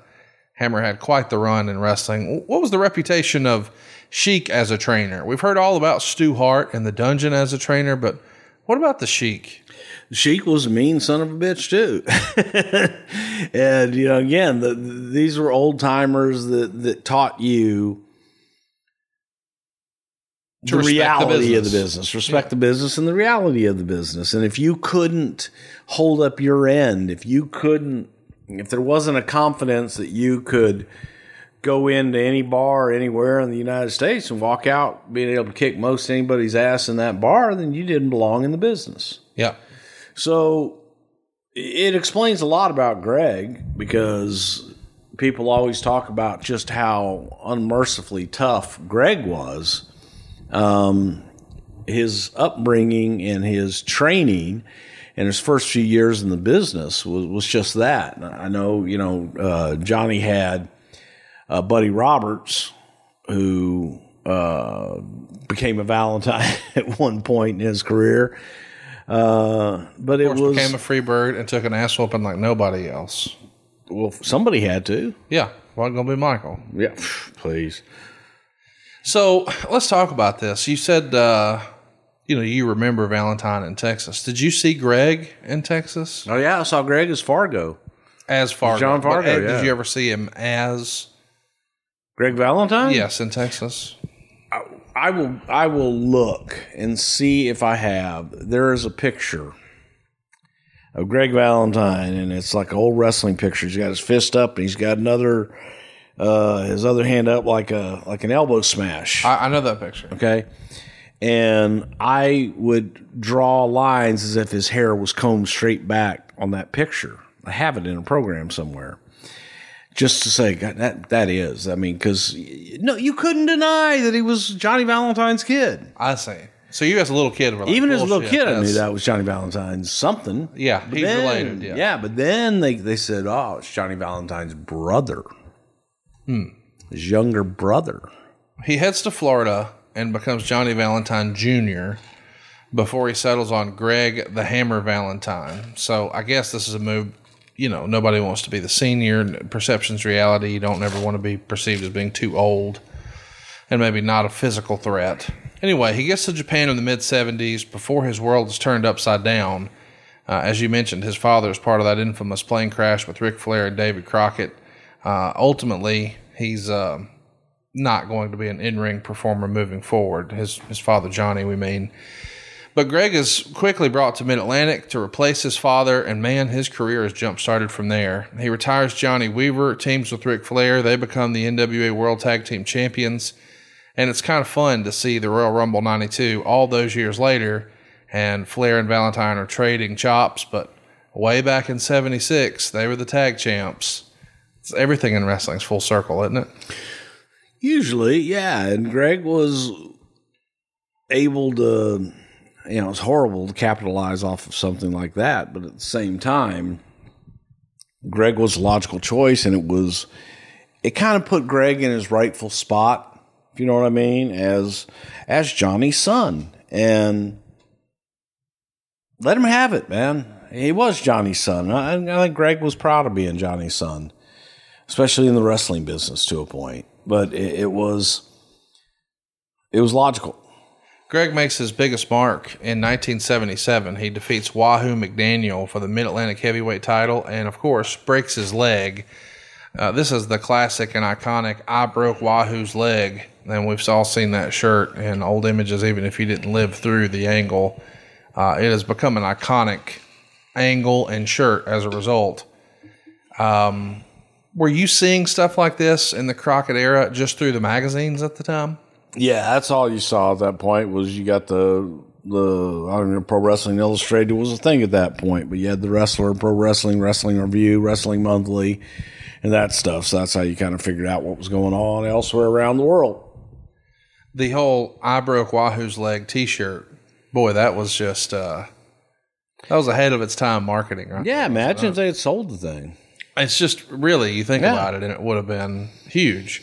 Hammer had quite the run in wrestling. What was the reputation of Sheik as a trainer? We've heard all about Stu Hart and the dungeon as a trainer, but what about the Sheik? The Sheik was a mean son of a bitch too, and you know, again, the, these were old timers that that taught you To the respect the reality of the business. business, respect the business, and the reality of the business. And if you couldn't hold up your end, if you couldn't, if there wasn't a confidence that you could go into any bar anywhere in the United States and walk out being able to kick most anybody's ass in that bar, then you didn't belong in the business. Yeah. So it explains a lot about Greg because people always talk about just how unmercifully tough Greg was. Um, his upbringing and his training and his first few years in the business was, was just that. I know, you know, uh, Johnny had uh, Buddy Roberts, who uh, became a Valentine at one point in his career. Uh, but it was became a free bird and took an ass whooping like nobody else. well, somebody had to. Yeah, wasn't gonna be Michael. Yeah, please. So let's talk about this. You said, uh, you know, you remember Valentine in Texas. Did you see Greg in Texas Oh yeah, I saw Greg as Fargo. as Fargo? John Fargo, uh, yeah. Did you ever see him as? Greg Valentine. Yes, in Texas. I will. I will look and see if I have. There is a picture of Greg Valentine, and it's like an old wrestling picture. He's got his fist up, and he's got another, uh, his other hand up like a like an elbow smash. I, I know that picture. okay, and I would draw lines as if his hair was combed straight back on that picture. I have it in a program somewhere. Just to say that that is, I mean, because no, you couldn't deny that he was Johnny Valentine's kid. I see. So you as a little kid were like, Even as a little "Bullshit, kid, I knew that was Johnny Valentine's something. Yeah, But he's then- related. Yeah. but then they, they said, oh, it's Johnny Valentine's brother. Hmm. His younger brother. He heads to Florida and becomes Johnny Valentine Jr. before he settles on Greg the Hammer Valentine. So I guess this is a move. You know, nobody wants to be the senior. Perception's reality. You don't ever want to be perceived as being too old and maybe not a physical threat. Anyway, he gets to Japan in the mid 70s before his world is turned upside down. Uh, as you mentioned, his father is part of that infamous plane crash with Ric Flair and David Crockett. Uh, ultimately, he's uh, not going to be an in-ring performer moving forward. His his father Johnny, we mean. But Greg is quickly brought to Mid Atlantic to replace his father, and man, his career has jump started from there. He retires Johnny Weaver, teams with Ric Flair. They become the NWA World Tag Team Champions. And it's kind of fun to see the Royal Rumble 92 all those years later, and Flair and Valentine are trading chops, but way back in 76, they were the tag champs. It's everything in wrestling's full circle, isn't it? Usually, yeah. And Greg was able to, you know, it's horrible to capitalize off of something like that, but at the same time, Greg was a logical choice, and it was, it kind of put Greg in his rightful spot, if you know what I mean, as as Johnny's son, and let him have it, man. He was Johnny's son. I, I think Greg was proud of being Johnny's son, especially in the wrestling business to a point. But it, it was, it was logical. Greg makes his biggest mark in 1977. He defeats Wahoo McDaniel for the Mid Atlantic Heavyweight title and, of course, breaks his leg. Uh, this is the classic and iconic I broke Wahoo's leg. And we've all seen that shirt in old images, even if you didn't live through the angle. Uh, it has become an iconic angle and shirt as a result. Um, were you seeing stuff like this in the Crockett era just through the magazines at the time? Yeah, that's all you saw at that point was you got the the I don't know Pro Wrestling Illustrated was a thing at that point, but you had the Wrestler, Pro Wrestling, Wrestling Review, Wrestling Monthly, and that stuff. So that's how you kind of figured out what was going on elsewhere around the world. the whole I broke Wahoo's leg T-shirt, boy, that was just uh, that was ahead of its time marketing, right? Yeah, imagine if they had sold the thing. It's just really you think Yeah. about it, and it would have been huge.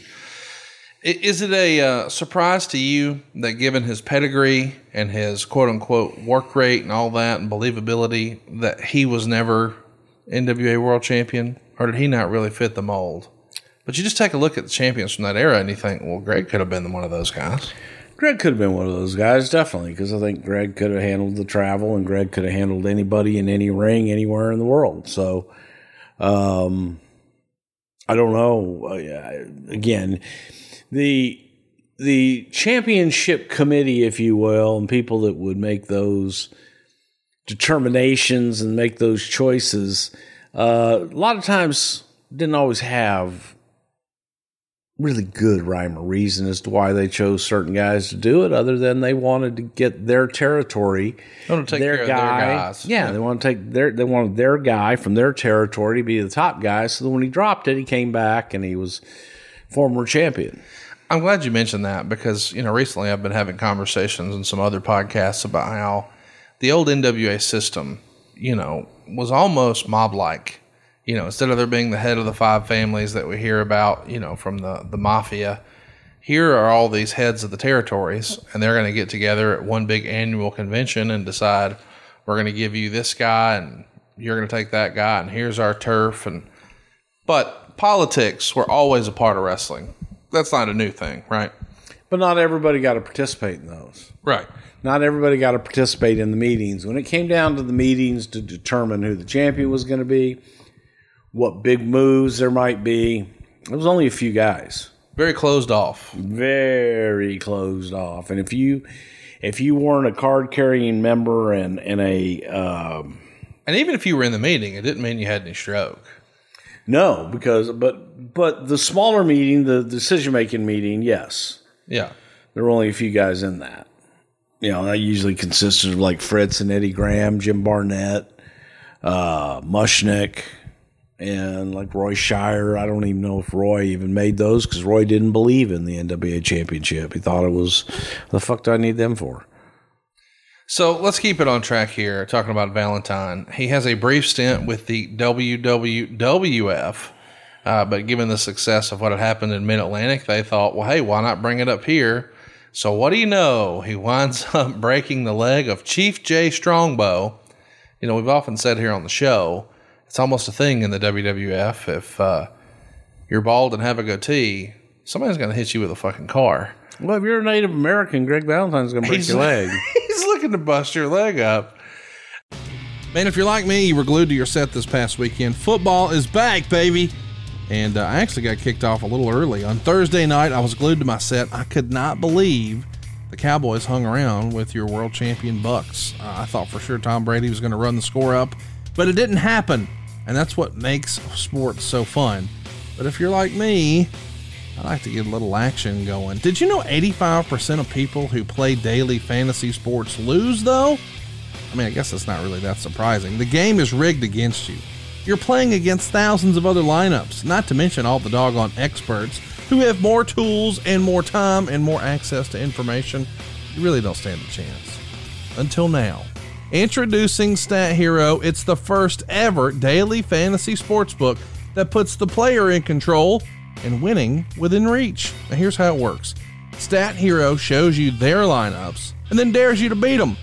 Is it a uh, surprise to you that, given his pedigree and his "quote unquote" work rate and all that and believability, that he was never NWA World Champion, or did he not really fit the mold? But you just take a look at the champions from that era, and you think, well, Greg could have been one of those guys. Greg could have been one of those guys, definitely, because I think Greg could have handled the travel, and Greg could have handled anybody in any ring anywhere in the world. So, um, I don't know. Uh, again, the the championship committee, if you will, and people that would make those determinations and make those choices, uh, a lot of times didn't always have really good rhyme or reason as to why they chose certain guys to do it, other than they wanted to get their territory, They want to take care of their guys. Yeah, they want to take their they wanted their guy from their territory to be the top guy. So that when he dropped it, he came back and he was former champion. I'm glad you mentioned that because you know recently I've been having conversations in some other podcasts about how the old NWA system, you know, was almost mob like. You know, instead of there being the head of the five families that we hear about, you know, from the the mafia, here are all these heads of the territories, and they're going to get together at one big annual convention and decide we're going to give you this guy and you're going to take that guy, and here's our turf. And but politics were always a part of wrestling. That's not a new thing, right? But not everybody got to participate in those. Right. Not everybody got to participate in the meetings. When it came down to the meetings to determine who the champion was going to be, what big moves there might be, there was only a few guys. Very closed off. very closed off. And if you if you weren't a card carrying member and and a um, And even if you were in the meeting, it didn't mean you had any stroke. No, because but but the smaller meeting, the decision making meeting, yes, Yeah. there were only a few guys in that. You know, that usually consisted of like Fritz and Eddie Graham, Jim Barnett, uh, Muchnick, and like Roy Shire. I don't even know if Roy even made those because Roy didn't believe in the NWA championship. He thought it was the fuck do I need them for? So let's keep it on track here, talking about Valentine. He has a brief stint with the WWWF, uh, but given the success of what had happened in Mid Atlantic, they thought, well, hey, why not bring it up here? So what do you know? He winds up breaking the leg of Chief Jay Strongbow. You know, we've often said here on the show, it's almost a thing in the WWF. If uh, you're bald and have a goatee, somebody's going to hit you with a fucking car. Well, if you're a Native American, Greg Valentine's going to break He's- your leg. He's looking to bust your leg up. Man, if you're like me, you were glued to your set this past weekend. Football is back, baby. And uh, I actually got kicked off a little early. On Thursday night, I was glued to my set. I could not believe the Cowboys hung around with your world champion Bucs. Uh, I thought for sure Tom Brady was going to run the score up, but it didn't happen. And that's what makes sports so fun. But if you're like me, I like to get a little action going. Did you know 85% of people who play daily fantasy sports lose, though? I mean, I guess it's not really that surprising. The game is rigged against you. You're playing against thousands of other lineups, not to mention all the doggone experts who have more tools and more time and more access to information. You really don't stand a chance. Until now. Introducing Stat Hero, it's the first ever daily fantasy sports book that puts the player in control and winning within reach. Now, here's how it works Stat Hero shows you their lineups and then dares you to beat them.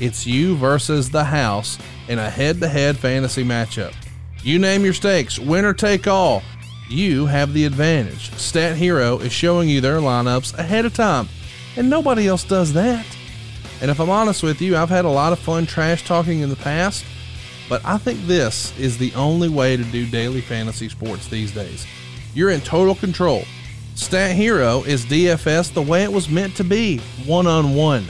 It's you versus the house in a head to head fantasy matchup. You name your stakes, winner take all. You have the advantage. Stat Hero is showing you their lineups ahead of time, and nobody else does that. And if I'm honest with you, I've had a lot of fun trash talking in the past, but I think this is the only way to do daily fantasy sports these days. You're in total control. Stat Hero is DFS the way it was meant to be, one on one.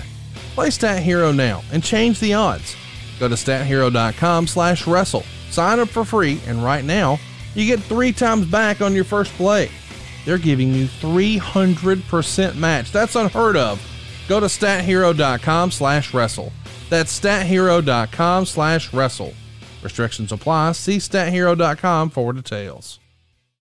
Play Stat Hero now and change the odds. Go to stathero.com slash wrestle. Sign up for free, and right now, you get three times back on your first play. They're giving you 300% match. That's unheard of. Go to stathero.com slash wrestle. That's stathero.com slash wrestle. Restrictions apply. See stathero.com for details.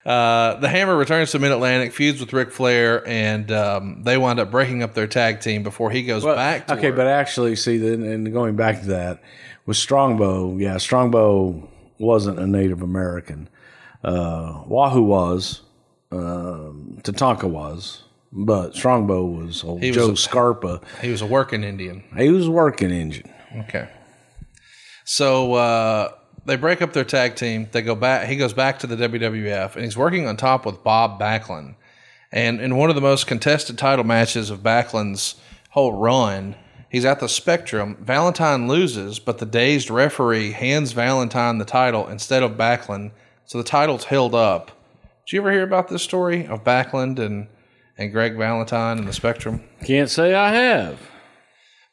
Uh, the Hammer returns to Mid Atlantic, feuds with Ric Flair, and um, they wind up breaking up their tag team before he goes Well, back. To okay, work. but actually, see, then and going back to that with Strongbow, yeah, Strongbow wasn't a Native American. Uh, Wahoo was, um, Tatanka was, but Strongbow was old He was Joe a- Scarpa. he was a working Indian. He was a working Indian. Okay. So uh, they break up their tag team. They go back. He goes back to the WWF, and he's working on top with Bob Backlund. And in one of the most contested title matches of Backlund's whole run, he's at the Spectrum. Valentine loses, but the dazed referee hands Valentine the title instead of Backlund, so the title's held up. Did you ever hear about this story of Backlund and and Greg Valentine and the Spectrum? Can't say I have.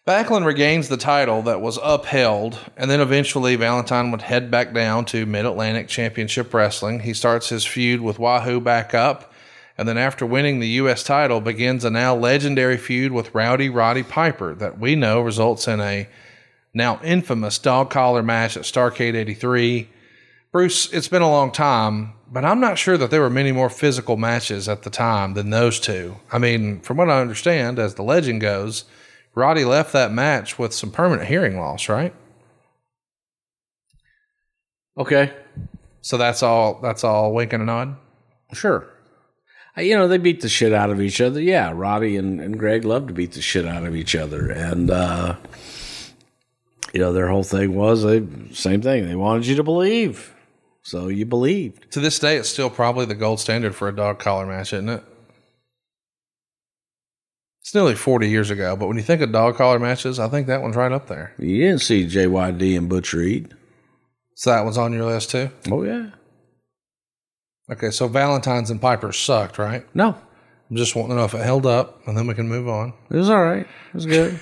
Backlund regains the title that was upheld, and then eventually Valentine would head back down to Mid Atlantic Championship Wrestling. He starts his feud with Wahoo back up, and then after winning the U.S. title, begins a now legendary feud with Rowdy Roddy Piper that we know results in a now infamous dog collar match at Starcade 83. Bruce, it's been a long time, but I'm not sure that there were many more physical matches at the time than those two. I mean, from what I understand, as the legend goes, Roddy left that match with some permanent hearing loss, right? Okay, So that's all. That's all. Wink and a nod. sure. You know, they beat the shit out of each other. Yeah, Roddy and, and Greg love to beat the shit out of each other. And, uh, you know, their whole thing was they same thing. They wanted you to believe. So you believed. To this day, it's still probably the gold standard for a dog collar match, isn't it? It's nearly 40 years ago, but when you think of dog collar matches, I think that one's right up there. You didn't see JYD and Butch Reed. So that one's on your list too. Oh, yeah. Okay, so Valentine's and Piper sucked, right? No, I'm just wanting to know if it held up, and then we can move on. it was all right. It was good.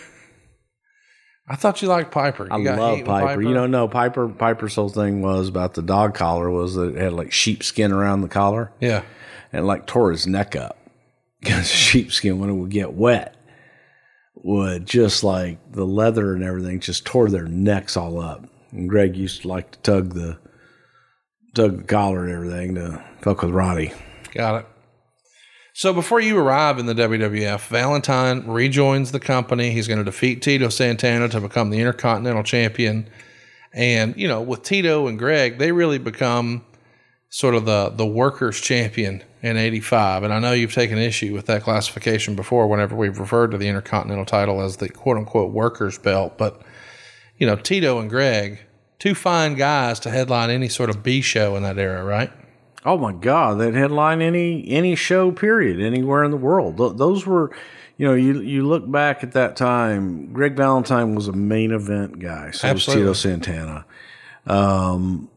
I thought you liked Piper. You I got love with Piper. You know, Piper Piper's whole thing was about the dog collar was that it had like sheepskin around the collar. Yeah. and like tore his neck up because sheepskin when it would get wet would just like the leather and everything just tore their necks all up. And Greg used to like to tug the tug the collar and everything to fuck with Roddy. Got it. So before you arrive in the WWF, Valentine rejoins the company. He's going to defeat Tito Santana to become the Intercontinental Champion. And, you know, with Tito and Greg, they really become sort of the, the workers' champion in 85. And I know you've taken issue with that classification before whenever we've referred to the Intercontinental title as the quote unquote workers' belt. But, you know, Tito and Greg, two fine guys to headline any sort of B show in that era, right? Oh my God, they'd headline any any show period anywhere in the world. Th- those were, you know, you you look back at that time. Greg Valentine was a main event guy. So Absolutely. was Tito Santana. Um,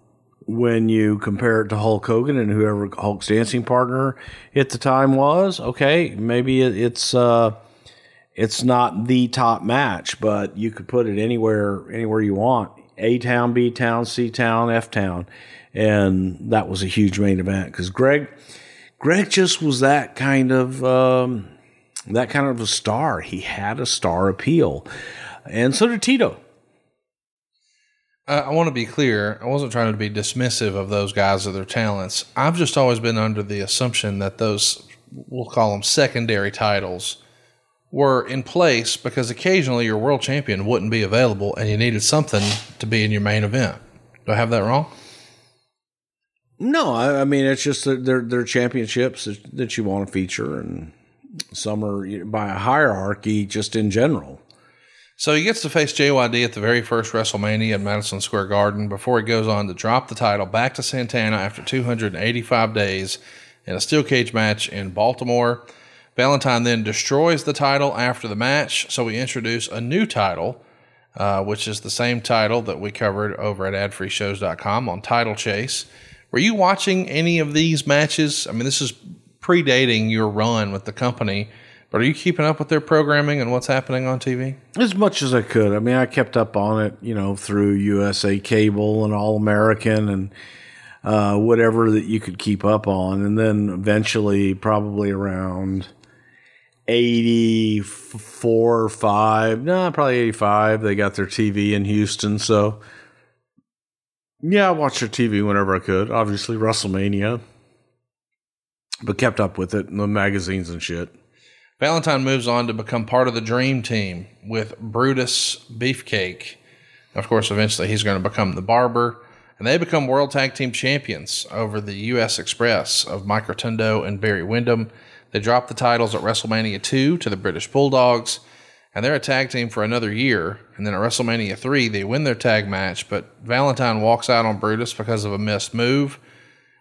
when you compare it to Hulk Hogan and whoever Hulk's dancing partner at the time was, okay, maybe it's uh, it's not the top match, but you could put it anywhere anywhere you want. A town, B town, C town, F town, and that was a huge main event because Greg, Greg just was that kind of um, that kind of a star. He had a star appeal, and so did Tito. I, want to be clear. I wasn't trying to be dismissive of those guys or their talents. I've just always been under the assumption that those, we'll call them secondary titles, were in place because occasionally your world champion wouldn't be available and you needed something to be in your main event. Do I have that wrong? No, I, I mean it's just that they're they're championships that you want to feature, and some are by a hierarchy just in general. So he gets to face JYD at the very first WrestleMania at Madison Square Garden before he goes on to drop the title back to Santana after 285 days in a steel cage match in Baltimore. Valentine then destroys the title after the match, so we introduce a new title, uh, which is the same title that we covered over at adfreeshows.com on Title Chase. Were you watching any of these matches? I mean, this is predating your run with the company, but are you keeping up with their programming and what's happening on TV? As much as I could. I mean, I kept up on it, you know, through USA Cable and All American and uh, whatever that you could keep up on. And then eventually, probably around 84 or 5, no, probably 85, they got their TV in Houston. So, yeah, I watched their TV whenever I could. Obviously, WrestleMania, but kept up with it in the magazines and shit. Valentine moves on to become part of the Dream Team with Brutus Beefcake. Of course, eventually he's going to become the Barber, and they become World Tag Team Champions over the U.S. Express of Mike Rotundo and Barry Windham. They drop the titles at WrestleMania 2 to the British Bulldogs, and they're a tag team for another year. And then at WrestleMania 3, they win their tag match, but Valentine walks out on Brutus because of a missed move,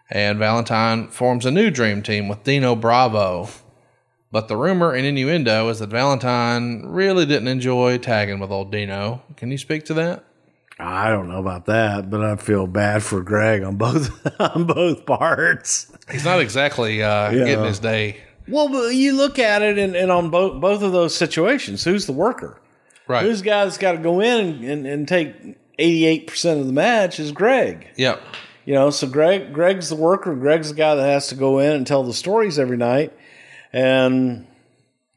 and Valentine forms a new Dream Team with Dino Bravo. But the rumor and innuendo is that Valentine really didn't enjoy tagging with old Dino. Can you speak to that? I don't know about that, but I feel bad for Greg on both on both parts. He's not exactly uh, Yeah. getting his day Well, but you look at it, and, and on both both of those situations, who's the worker? right. Who's the guy that's got to go in and, and, and take eighty eight percent of the match is Greg. Yep. You know, so Greg Greg's the worker. Greg's the guy that has to go in and tell the stories every night, and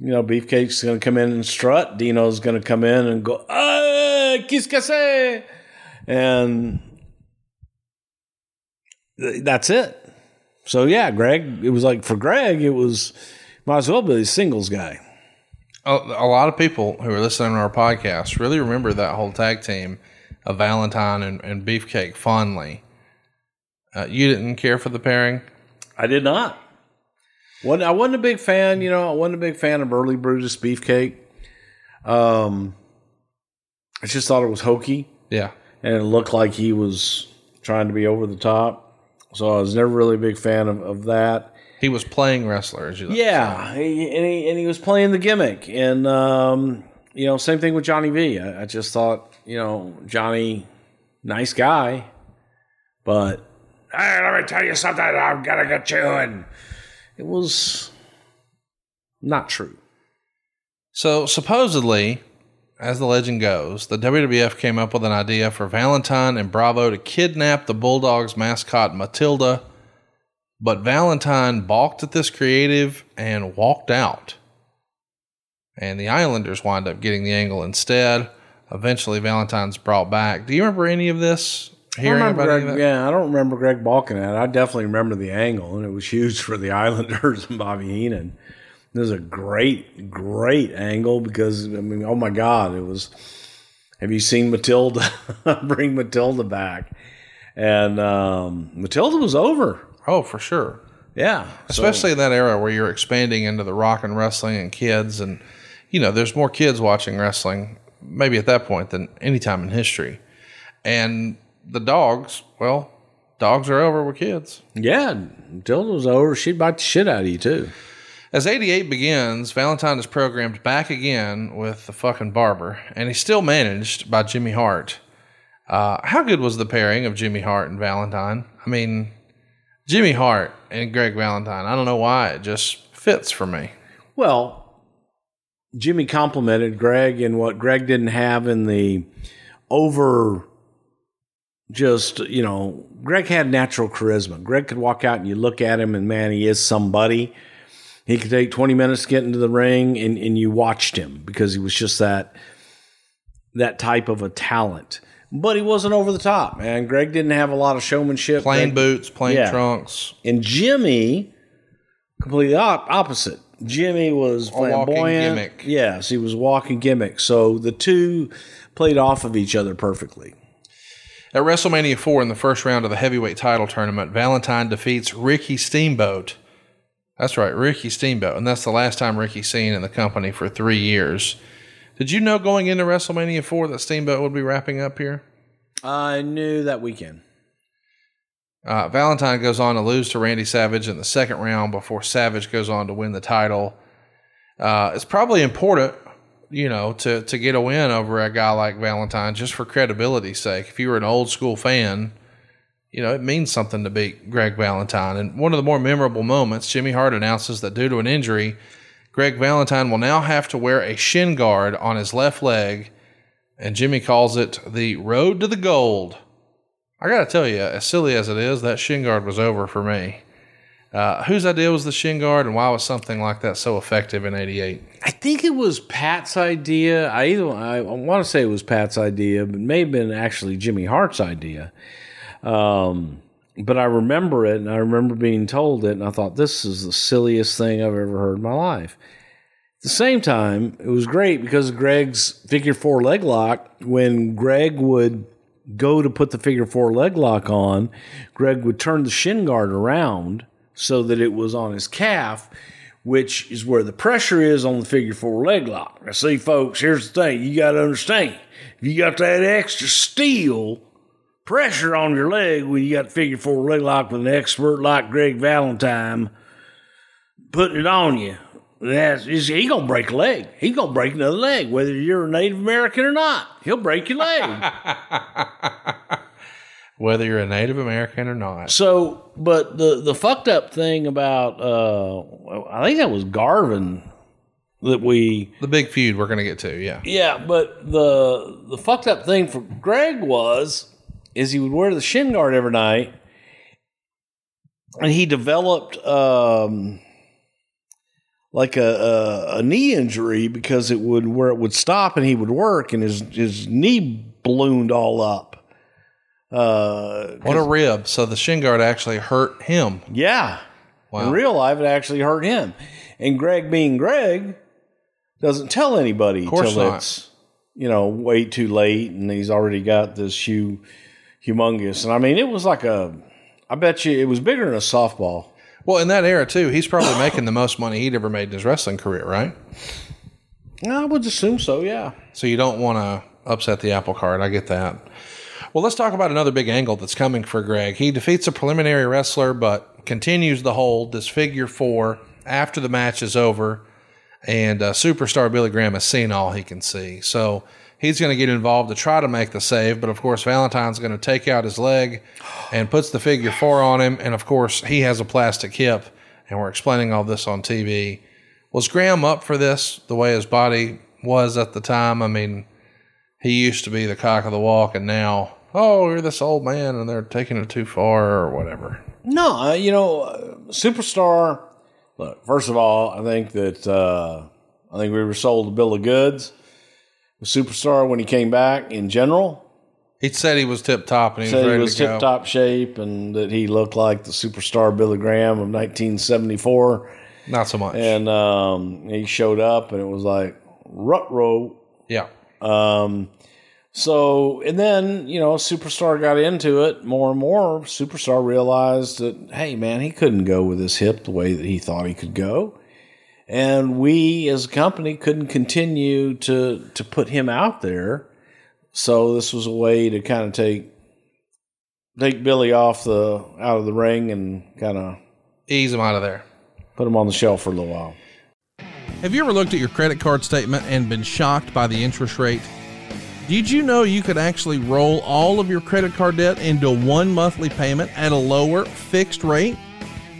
you know, Beefcake's going to come in and strut. Dino's going to come in and go, ah, qu'est-ce que? And th- that's it. So yeah, Greg. It was like for Greg, it was might as well be a singles guy. A, a lot of people who are listening to our podcast really remember that whole tag team of Valentine and, and Beefcake fondly. Uh, you didn't care for the pairing? I did not. Wasn't, I wasn't a big fan, you know, I wasn't a big fan of early Brutus Beefcake. Um, I just thought it was hokey Yeah. and it looked like he was trying to be over the top. So I was never really a big fan of, of that. He was playing wrestler, as you like. Yeah, he, and, he, and he was playing the gimmick. And, um, you know, same thing with Johnny V. I, I just thought, you know, Johnny, nice guy, but Hey, let me tell you something. I'm gonna get you in. It was not true. So supposedly, as the legend goes, the WWF came up with an idea for Valentine and Bravo to kidnap the Bulldogs mascot Matilda, but Valentine balked at this creative and walked out. And the Islanders wind up getting the angle instead. Eventually, Valentine's brought back. Do you remember any of this hearing about any of that? yeah, I don't remember Greg balking at it. I definitely remember the angle, and it was huge for the Islanders and Bobby Heenan. It was a great, great angle because I mean, oh my God, it was. Have you seen Matilda bring Matilda back? And um, Matilda was over. Oh, for sure. Yeah, so- Especially in that era where you're expanding into the rock and wrestling and kids, and you know, there's more kids watching wrestling maybe at that point than any time in history. And the dogs, well, dogs are over with kids. yeah, Matilda was over. She'd bite the shit out of you too. As 88 begins, Valentine is programmed back again with the fucking barber, and he's still managed by Jimmy Hart. Uh, how good was the pairing of Jimmy Hart and Valentine? I mean, Jimmy Hart and Greg Valentine. I don't know why it just fits for me. Well, Jimmy complimented Greg in what Greg didn't have in the over just, you know, Greg had natural charisma. Greg could walk out and you look at him and man, he is somebody. He could take 20 minutes to get into the ring and, and you watched him because he was just that that type of a talent. But he wasn't over the top, man. Greg didn't have a lot of showmanship. Plain Greg- boots, plain Yeah. trunks. and Jimmy, completely op- opposite. Jimmy was flamboyant. gimmick. Yes, he was walking gimmick. So the two played off of each other perfectly. At WrestleMania 4 in the first round of the heavyweight title tournament, Valentine defeats Ricky Steamboat. That's right, Ricky Steamboat. And that's the last time Ricky's seen in the company for three years. Did you know going into WrestleMania 4 that Steamboat would be wrapping up here? I knew that weekend. Uh, Valentine goes on to lose to Randy Savage in the second round before Savage goes on to win the title. Uh, it's probably important, you know, to to get a win over a guy like Valentine just for credibility's sake. If you were an old school fan, you know, it means something to beat Greg Valentine. And one of the more memorable moments, Jimmy Hart announces that due to an injury, Greg Valentine will now have to wear a shin guard on his left leg, and Jimmy calls it the road to the gold. I got to tell you, as silly as it is, that shin guard was over for me. Uh, whose idea was the shin guard, and why was something like that so effective in '88? I think it was Pat's idea. I either I want to say it was Pat's idea, but it may have been actually Jimmy Hart's idea. Um, but I remember it, and I remember being told it, and I thought this is the silliest thing I've ever heard in my life. At the same time, it was great because Greg's figure four leg lock. When Greg would go to put the figure four leg lock on, Greg would turn the shin guard around so that it was on his calf, which is where the pressure is on the figure four leg lock. Now, see, folks, here's the thing you got to understand. If you got that extra steel pressure on your leg when you got figure four leg lock with an expert like Greg Valentine putting it on you, that's he gonna break a leg. He gonna break another leg, whether you're a Native American or not. He'll break your leg. Whether you're a Native American or not, so, but the the fucked up thing about uh, I think that was Garvin that we the big feud we're going to get to, yeah. yeah, but the the fucked up thing for Greg was is he would wear the shin guard every night, and he developed um, like a, a a knee injury because it would where it would stop and he would work and his his knee ballooned all up. Uh, What a rib! So the shin guard actually hurt him. yeah. Wow. In real life, it actually hurt him. And Greg, being Greg, doesn't tell anybody till it's you know way too late, and he's already got this hu- humongous. And I mean, it was like a. I bet you it was bigger than a softball. Well, in that era too, he's probably making the most money he'd ever made in his wrestling career, right? I would assume so. Yeah. So you don't want to upset the apple cart. I get that. Well, let's talk about another big angle that's coming for Greg. He defeats a preliminary wrestler, but continues the hold this figure four after the match is over. And uh, superstar Billy Graham has seen all he can see. So he's going to get involved to try to make the save. But of course, Valentine's going to take out his leg and puts the figure four on him. And of course, he has a plastic hip. And we're explaining all this on TV. Was Graham up for this the way his body was at the time? I mean, he used to be the cock of the walk, and now, oh, you're this old man, and they're taking it too far, or whatever. No, uh, you know, uh, superstar. Look, first of all, I think that uh, I think we were sold a bill of goods. The superstar when he came back in general, He said he was tip top and he was said ready he was to tip top shape and that he looked like the superstar Billy Graham of 1974. Not so much. And um, he showed up and it was like, rut row. yeah. Um, so, and then, you know, Superstar got into it more and more. Superstar realized that, hey, man, he couldn't go with his hip the way that he thought he could go. And we as a company couldn't continue to, to put him out there. So this was a way to kind of take, take Billy off the, out of the ring and kind of Ease him out of there. put him on the shelf for a little while. Have you ever looked at your credit card statement and been shocked by the interest rate? Did you know you could actually roll all of your credit card debt into one monthly payment at a lower fixed rate?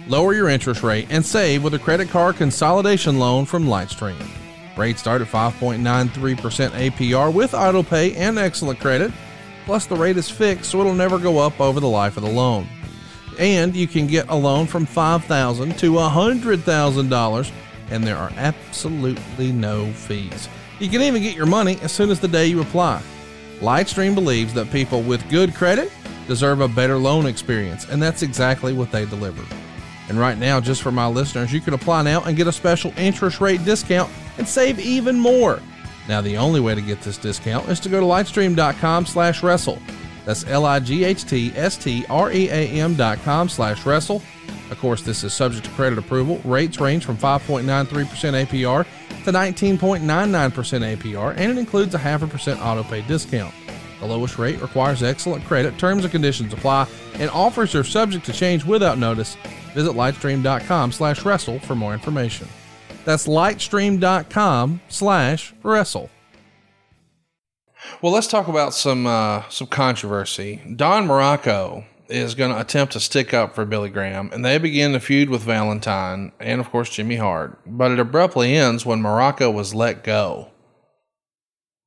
Lower your interest rate and save with a credit card consolidation loan from Lightstream. Rates start at 5.93% APR with auto pay and excellent credit. Plus, the rate is fixed, so it'll never go up over the life of the loan. And you can get a loan from 5,000 to $100,000, and there are absolutely no fees. You can even get your money as soon as the day you apply. Lightstream believes that people with good credit deserve a better loan experience, and that's exactly what they deliver. And right now, just for my listeners, you can apply now and get a special interest rate discount and save even more. Now, the only way to get this discount is to go to lightstream.com slash wrestle. That's L-I-G-H-T-S-T-R-E-A-M dot com slash wrestle. Of course, this is subject to credit approval. Rates range from 5.93% APR to 19.99% APR, and it includes a half a percent auto pay discount. The lowest rate requires excellent credit. Terms and conditions apply, and offers are subject to change without notice. Visit lightstream.com slash wrestle for more information. That's lightstream.com slash wrestle. Well, let's talk about some uh, some controversy. Don Muraco is going to attempt to stick up for Billy Graham, and they begin to feud with Valentine and, of course, Jimmy Hart. But it abruptly ends when Muraco was let go.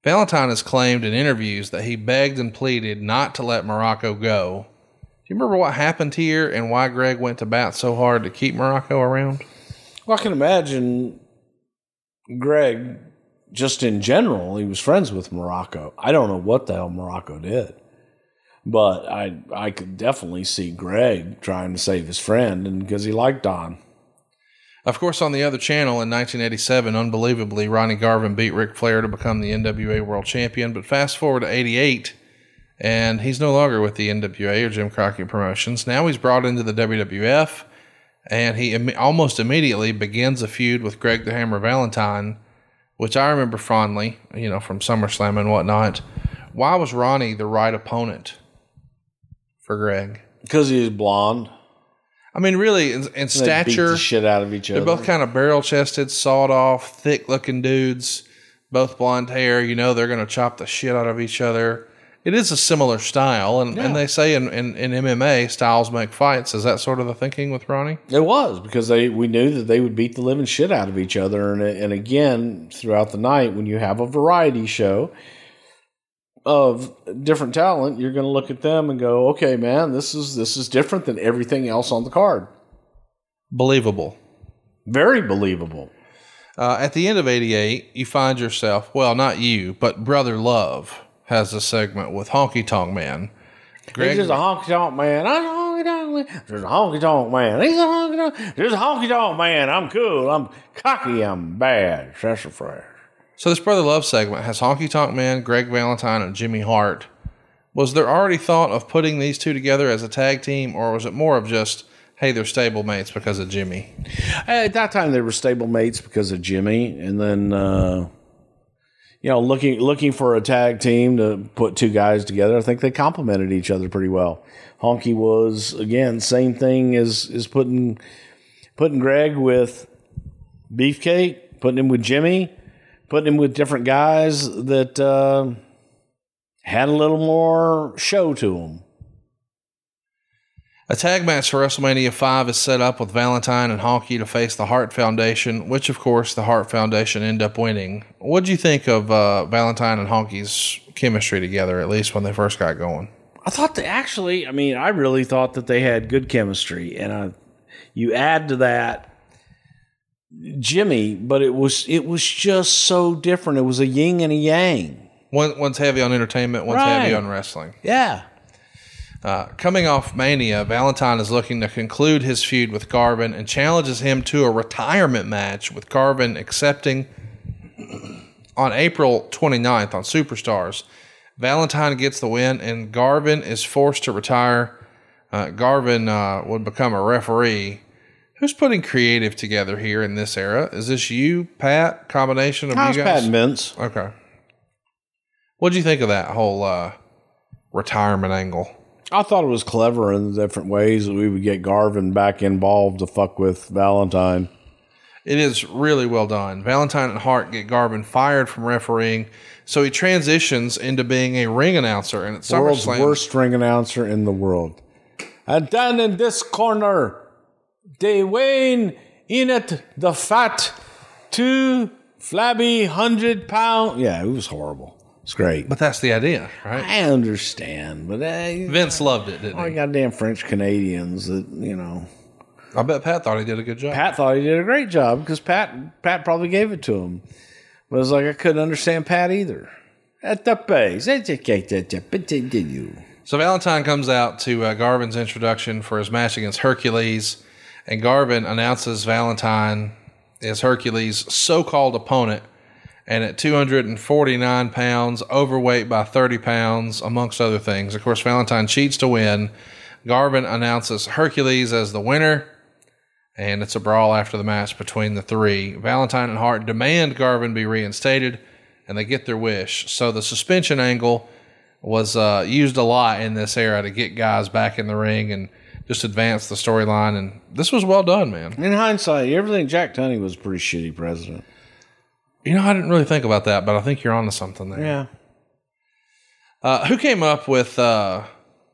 Valentine has claimed in interviews that he begged and pleaded not to let Muraco go. Do you remember what happened here and why Greg went to bat so hard to keep Muraco around? Well, I can imagine Greg, just in general, he was friends with Muraco. I don't know what the hell Muraco did, but I I could definitely see Greg trying to save his friend, and because he liked Don. Of course, on the other channel in 1987, unbelievably, Ronnie Garvin beat Ric Flair to become the NWA World Champion. But fast forward to 88, and he's no longer with the NWA or Jim Crockett Promotions. Now he's brought into the WWF, and he Im- almost immediately begins a feud with Greg the Hammer Valentine, which I remember fondly, you know, from SummerSlam and whatnot. Why was Ronnie the right opponent for Greg? Because he's blonde. I mean, really, in, in stature, the shit out of each they're other. both kind of barrel chested, sawed off, thick looking dudes, both blonde hair. You know, they're going to chop the shit out of each other. It is a similar style. And, and they say in, in, in MMA, styles make fights. Is that sort of the thinking with Ronnie? It was because they we knew that they would beat the living shit out of each other, and and again throughout the night when you have a variety show of different talent, you're going to look at them and go, okay, man, this is this is different than everything else on the card. Believable. Very believable. Uh, at the end of 88, you find yourself, well, not you, but Brother Love has a segment with Honky Tonk Man. He's just a honky tonk man. I'm a honky tonk man. There's a honky tonk man. He's a honky tonk. There's a honky tonk man. I'm cool. I'm cocky. I'm bad. That's a phrase. So this Brother Love segment has Honky Tonk Man, Greg Valentine, and Jimmy Hart. Was there already thought of putting these two together as a tag team, or was it more of just, hey, they're stable mates because of Jimmy? At that time, they were stable mates because of Jimmy, and then uh, you know, looking looking for a tag team to put two guys together. I think they complemented each other pretty well. Honky was again same thing as is putting putting Greg with Beefcake, putting him with Jimmy, putting him with different guys that uh, had a little more show to them. A tag match for WrestleMania 5 is set up with Valentine and Honky to face the Hart Foundation, which, of course, the Hart Foundation end up winning. What'd you think of uh, Valentine and Honky's chemistry together, at least when they first got going? I thought they actually, I mean, I really thought that they had good chemistry, and I, you add to that Jimmy, but it was it was just so different. It was a yin and a yang. One one's heavy on entertainment, one's heavy on wrestling. Yeah. Uh, coming off Mania, Valentine is looking to conclude his feud with Garvin and challenges him to a retirement match with Garvin accepting on April 29th on Superstars. Valentine gets the win and Garvin is forced to retire. Uh, Garvin uh, would become a referee. Who's putting creative together here in this era? Is this you, Pat? Combination of How's you Pat guys? and Vince? Okay. What'd you think of that whole uh, retirement angle? I thought it was clever in the different ways that we would get Garvin back involved to fuck with Valentine. It is really well done. Valentine and Hart get Garvin fired from refereeing, so he transitions into being a ring announcer. And at World's SummerSlam, worst ring announcer in the world. And then in this corner, they Wayne in it the fat two flabby hundred pound. Yeah, it was horrible. It's great. but that's the idea, right? I understand, but uh, Vince loved it, didn't all he? goddamn French Canadians that you know. I bet Pat thought he did a good job. Pat thought he did a great job because Pat Pat probably gave it to him. But it's like I couldn't understand Pat either. At the base, you. So Valentine comes out to uh, Garvin's introduction for his match against Hercules, and Garvin announces Valentine is Hercules' so-called opponent, and at 249 pounds, overweight by 30 pounds, amongst other things. Of course, Valentine cheats to win. Garvin announces Hercules as the winner, and it's a brawl after the match between the three. Valentine and Hart demand Garvin be reinstated, and they get their wish. So the suspension angle was uh, used a lot in this era to get guys back in the ring and just advance the storyline. And this was well done, man. In hindsight, you ever think Jack Tunney was a pretty shitty president? You know, I didn't really think about that, but I think you're onto something there. Yeah. Uh, who came up with uh,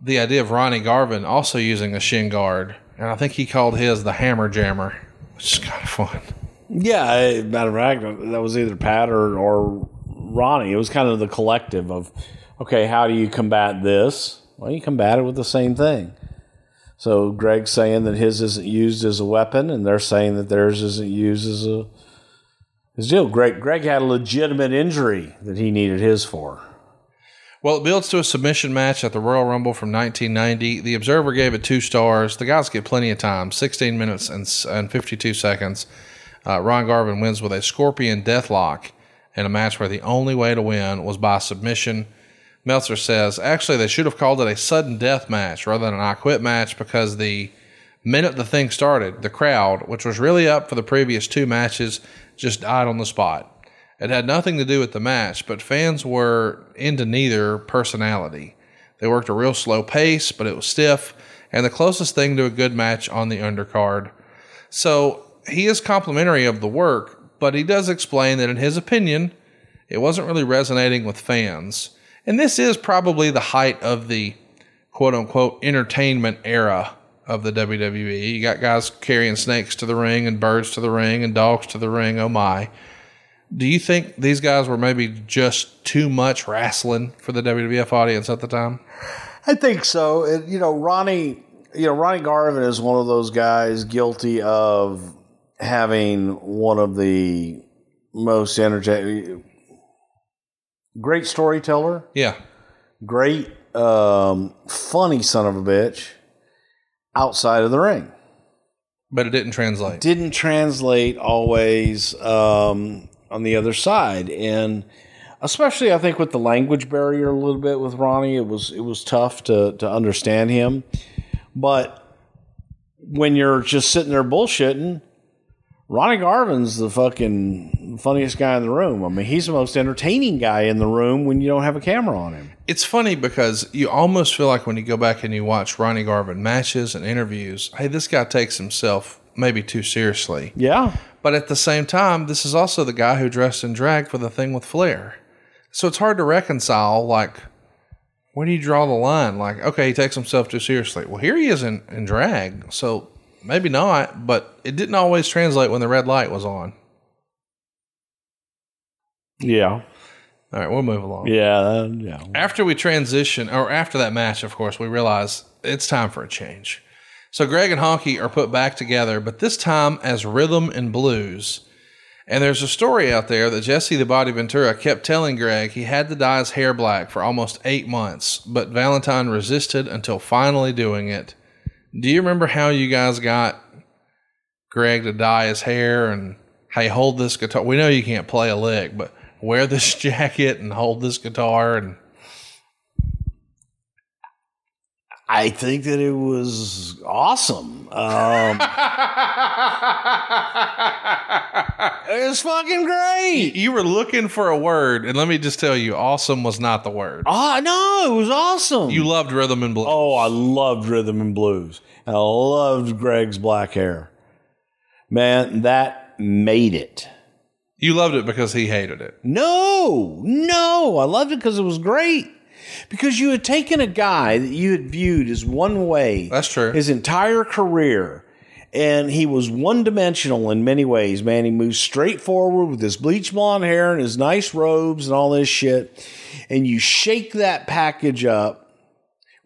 the idea of Ronnie Garvin also using a shin guard? And I think he called his the Hammer Jammer, which is kind of fun. Yeah, I- matter of fact, that was either Pat or, or Ronnie. It was kind of the collective of, okay, how do you combat this? Well, you combat it with the same thing. So Greg's saying that his isn't used as a weapon, and they're saying that theirs isn't used as a his deal. Greg Greg had a legitimate injury that he needed his for. Well, it builds to a submission match at the Royal Rumble from 1990. The Observer gave it two stars. The guys get plenty of time 16 minutes and, and 52 seconds. Uh, Ron Garvin wins with a scorpion deathlock in a match where the only way to win was by submission. Meltzer says actually they should have called it a sudden death match rather than an I quit match because the minute the thing started, the crowd, which was really up for the previous two matches, just died on the spot. It had nothing to do with the match, but fans were into neither personality. They worked a real slow pace, but it was stiff, and the closest thing to a good match on the undercard. So he is complimentary of the work, but he does explain that in his opinion, it wasn't really resonating with fans. And this is probably the height of the quote unquote entertainment era of the WWE. You got guys carrying snakes to the ring and birds to the ring and dogs to the ring. Oh my. Do you think these guys were maybe just too much wrestling for the WWF audience at the time? I think so. It, you know, Ronnie, you know, Ronnie Garvin is one of those guys guilty of having one of the most entertaining, great storyteller, Yeah. great, um, funny son of a bitch outside of the ring. But it didn't translate. Didn't translate always um, on the other side, and especially I think with the language barrier a little bit with Ronnie, it was it was tough to to understand him. But when you're just sitting there bullshitting, Ronnie Garvin's the fucking funniest guy in the room. I mean, he's the most entertaining guy in the room when you don't have a camera on him. It's funny because you almost feel like when you go back and you watch Ronnie Garvin matches and interviews, hey, this guy takes himself maybe too seriously. Yeah. But at the same time, this is also the guy who dressed in drag for the thing with Flair. So it's hard to reconcile, like, where do you draw the line? Like, okay, he takes himself too seriously. Well, here he is in, in drag, so maybe not, but it didn't always translate when the red light was on. Yeah. All right, we'll move along. Yeah. uh, yeah. After we transition, or after that match, of course, we realize it's time for a change. So Greg and Honky are put back together, but this time as rhythm and blues. And there's a story out there that Jesse the Body Ventura kept telling Greg he had to dye his hair black for almost eight months, but Valentine resisted until finally doing it. Do you remember how you guys got Greg to dye his hair and hey, hold this guitar? We know you can't play a lick, but wear this jacket and hold this guitar and I think that it was awesome. Um, it was fucking great. you were looking for a word, and let me just tell you, awesome was not the word. Oh no, it was awesome. You loved rhythm and blues. oh, I loved rhythm and blues. I loved Greg's black hair. Man, that made it. You loved it because he hated it. No, no, I loved it because it was great. Because you had taken a guy that you had viewed as one way That's true. his entire career, and he was one dimensional in many ways, man. He moved straight forward with his bleach blonde hair and his nice robes and all this shit. And you shake that package up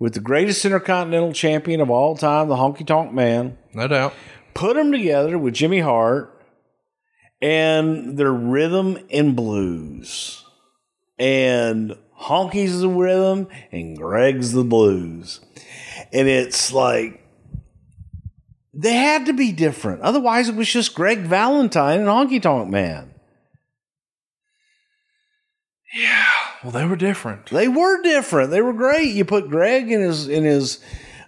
with the greatest intercontinental champion of all time, the honky tonk man, No doubt. put them together with Jimmy Hart and their rhythm and blues. And Honky's the rhythm and Greg's the blues. And it's like they had to be different. Otherwise, it was just Greg Valentine and Honky Tonk Man. Well, they were different. They were different. They were great. You put Greg in his in his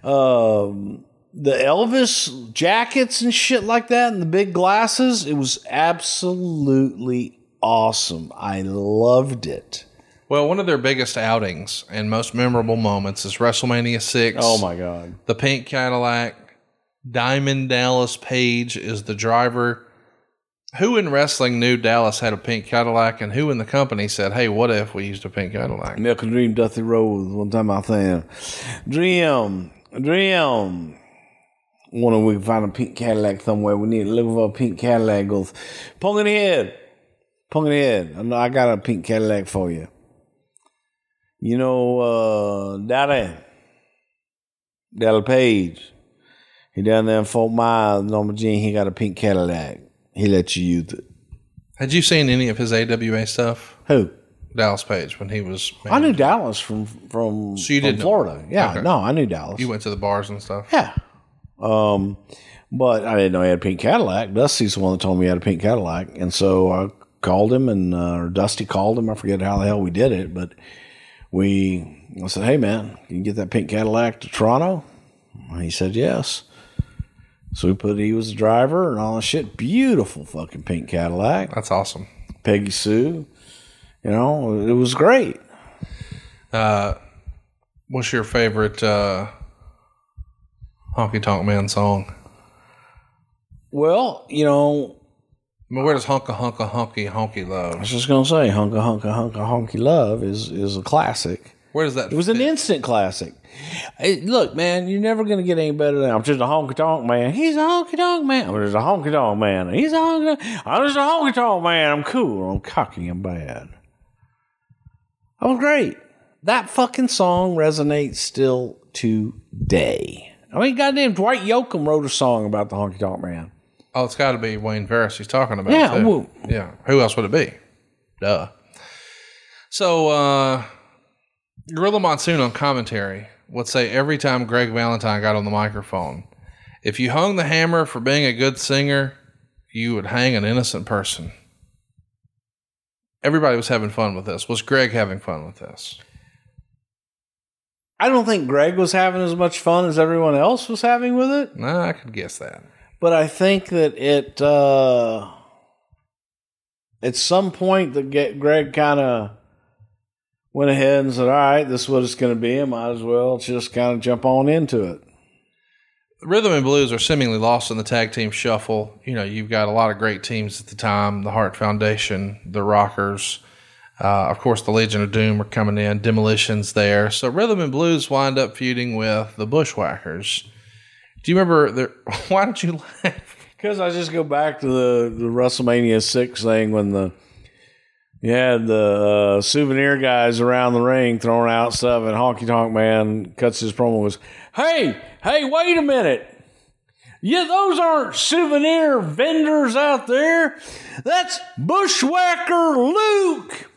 um, the Elvis jackets and shit like that, and the big glasses. It was absolutely awesome. I loved it. Well, one of their biggest outings and most memorable moments is WrestleMania 6. Oh my god! The pink Cadillac. Diamond Dallas Page is the driver. Who in wrestling knew Dallas had a pink Cadillac, and who in the company said, "Hey, what if we used a pink Cadillac?" And Dream Dusty Rhodes. One time I think, Dream, Dream. Wonder if we can find a pink Cadillac somewhere. We need to look for a pink Cadillac. Goes, pong in the head, pong in the head. I know I got a pink Cadillac for you. You know, uh, Daddy, Daddy Page. He down there in Fort Myers, Norma Jean. He got a pink Cadillac. He let you use it. Had you seen any of his AWA stuff? Who? Dallas Page when he was. I knew Dallas from from, So you from did know. Florida. Yeah, Okay. no, I knew Dallas. You went to the bars and stuff. Yeah. Um, but I didn't know he had a pink Cadillac. Dusty's the one that told me he had a pink Cadillac. And so I called him and, uh, or Dusty called him. I forget how the hell we did it, but we, I said, Hey man, can you get that pink Cadillac to Toronto? And he said, yes. So we put, he was the driver and all that shit. Beautiful fucking pink Cadillac. That's awesome. Peggy Sue. You know, it was great. Uh, what's your favorite uh, Honky Tonk Man song? Well, you know, I mean, where does Honka Honka Honky Honky love? I was just gonna say, "Hunka Hunka Hunka Honky Love" is is a classic. Where does that? It was an instant classic. Hey, look, man, you're never gonna get any better than I'm just a honky tonk man. He's a honky tonk man. I'm just a honky tonk man. He's a honky tonk. I'm just a honky tonk man. I'm cool. I'm cocky. I'm bad. That was great. That fucking song resonates still today. I mean, goddamn, Dwight Yoakam wrote a song about the honky tonk man. Oh, it's got to be Wayne Farris he's talking about. Yeah, too. well- yeah. Who else would it be? Duh. So, uh, Gorilla Monsoon on commentary would say every time Greg Valentine got on the microphone, if you hung the hammer for being a good singer, you would hang an innocent person. Everybody was having fun with this. Was Greg having fun with this? I don't think Greg was having as much fun as everyone else was having with it. Nah, I could guess that. but I think that it uh, at some point that get Greg kind of went ahead and said, "All right, this is what it's going to be. I might as well just kind of jump on into it." Rhythm and blues are seemingly lost in the tag team shuffle. You know, you've got a lot of great teams at the time: the Hart Foundation, the Rockers, uh, of course, the Legion of Doom are coming in. Demolitions there, so rhythm and blues wind up feuding with the Bushwhackers. Do you remember? The, why don't you laugh? Because I just go back to the, the WrestleMania six thing when the you had the uh, souvenir guys around the ring throwing out stuff, and Honky Tonk Man cuts his promo was, "Hey, hey, wait a minute! Yeah, those aren't souvenir vendors out there. That's Bushwhacker Luke.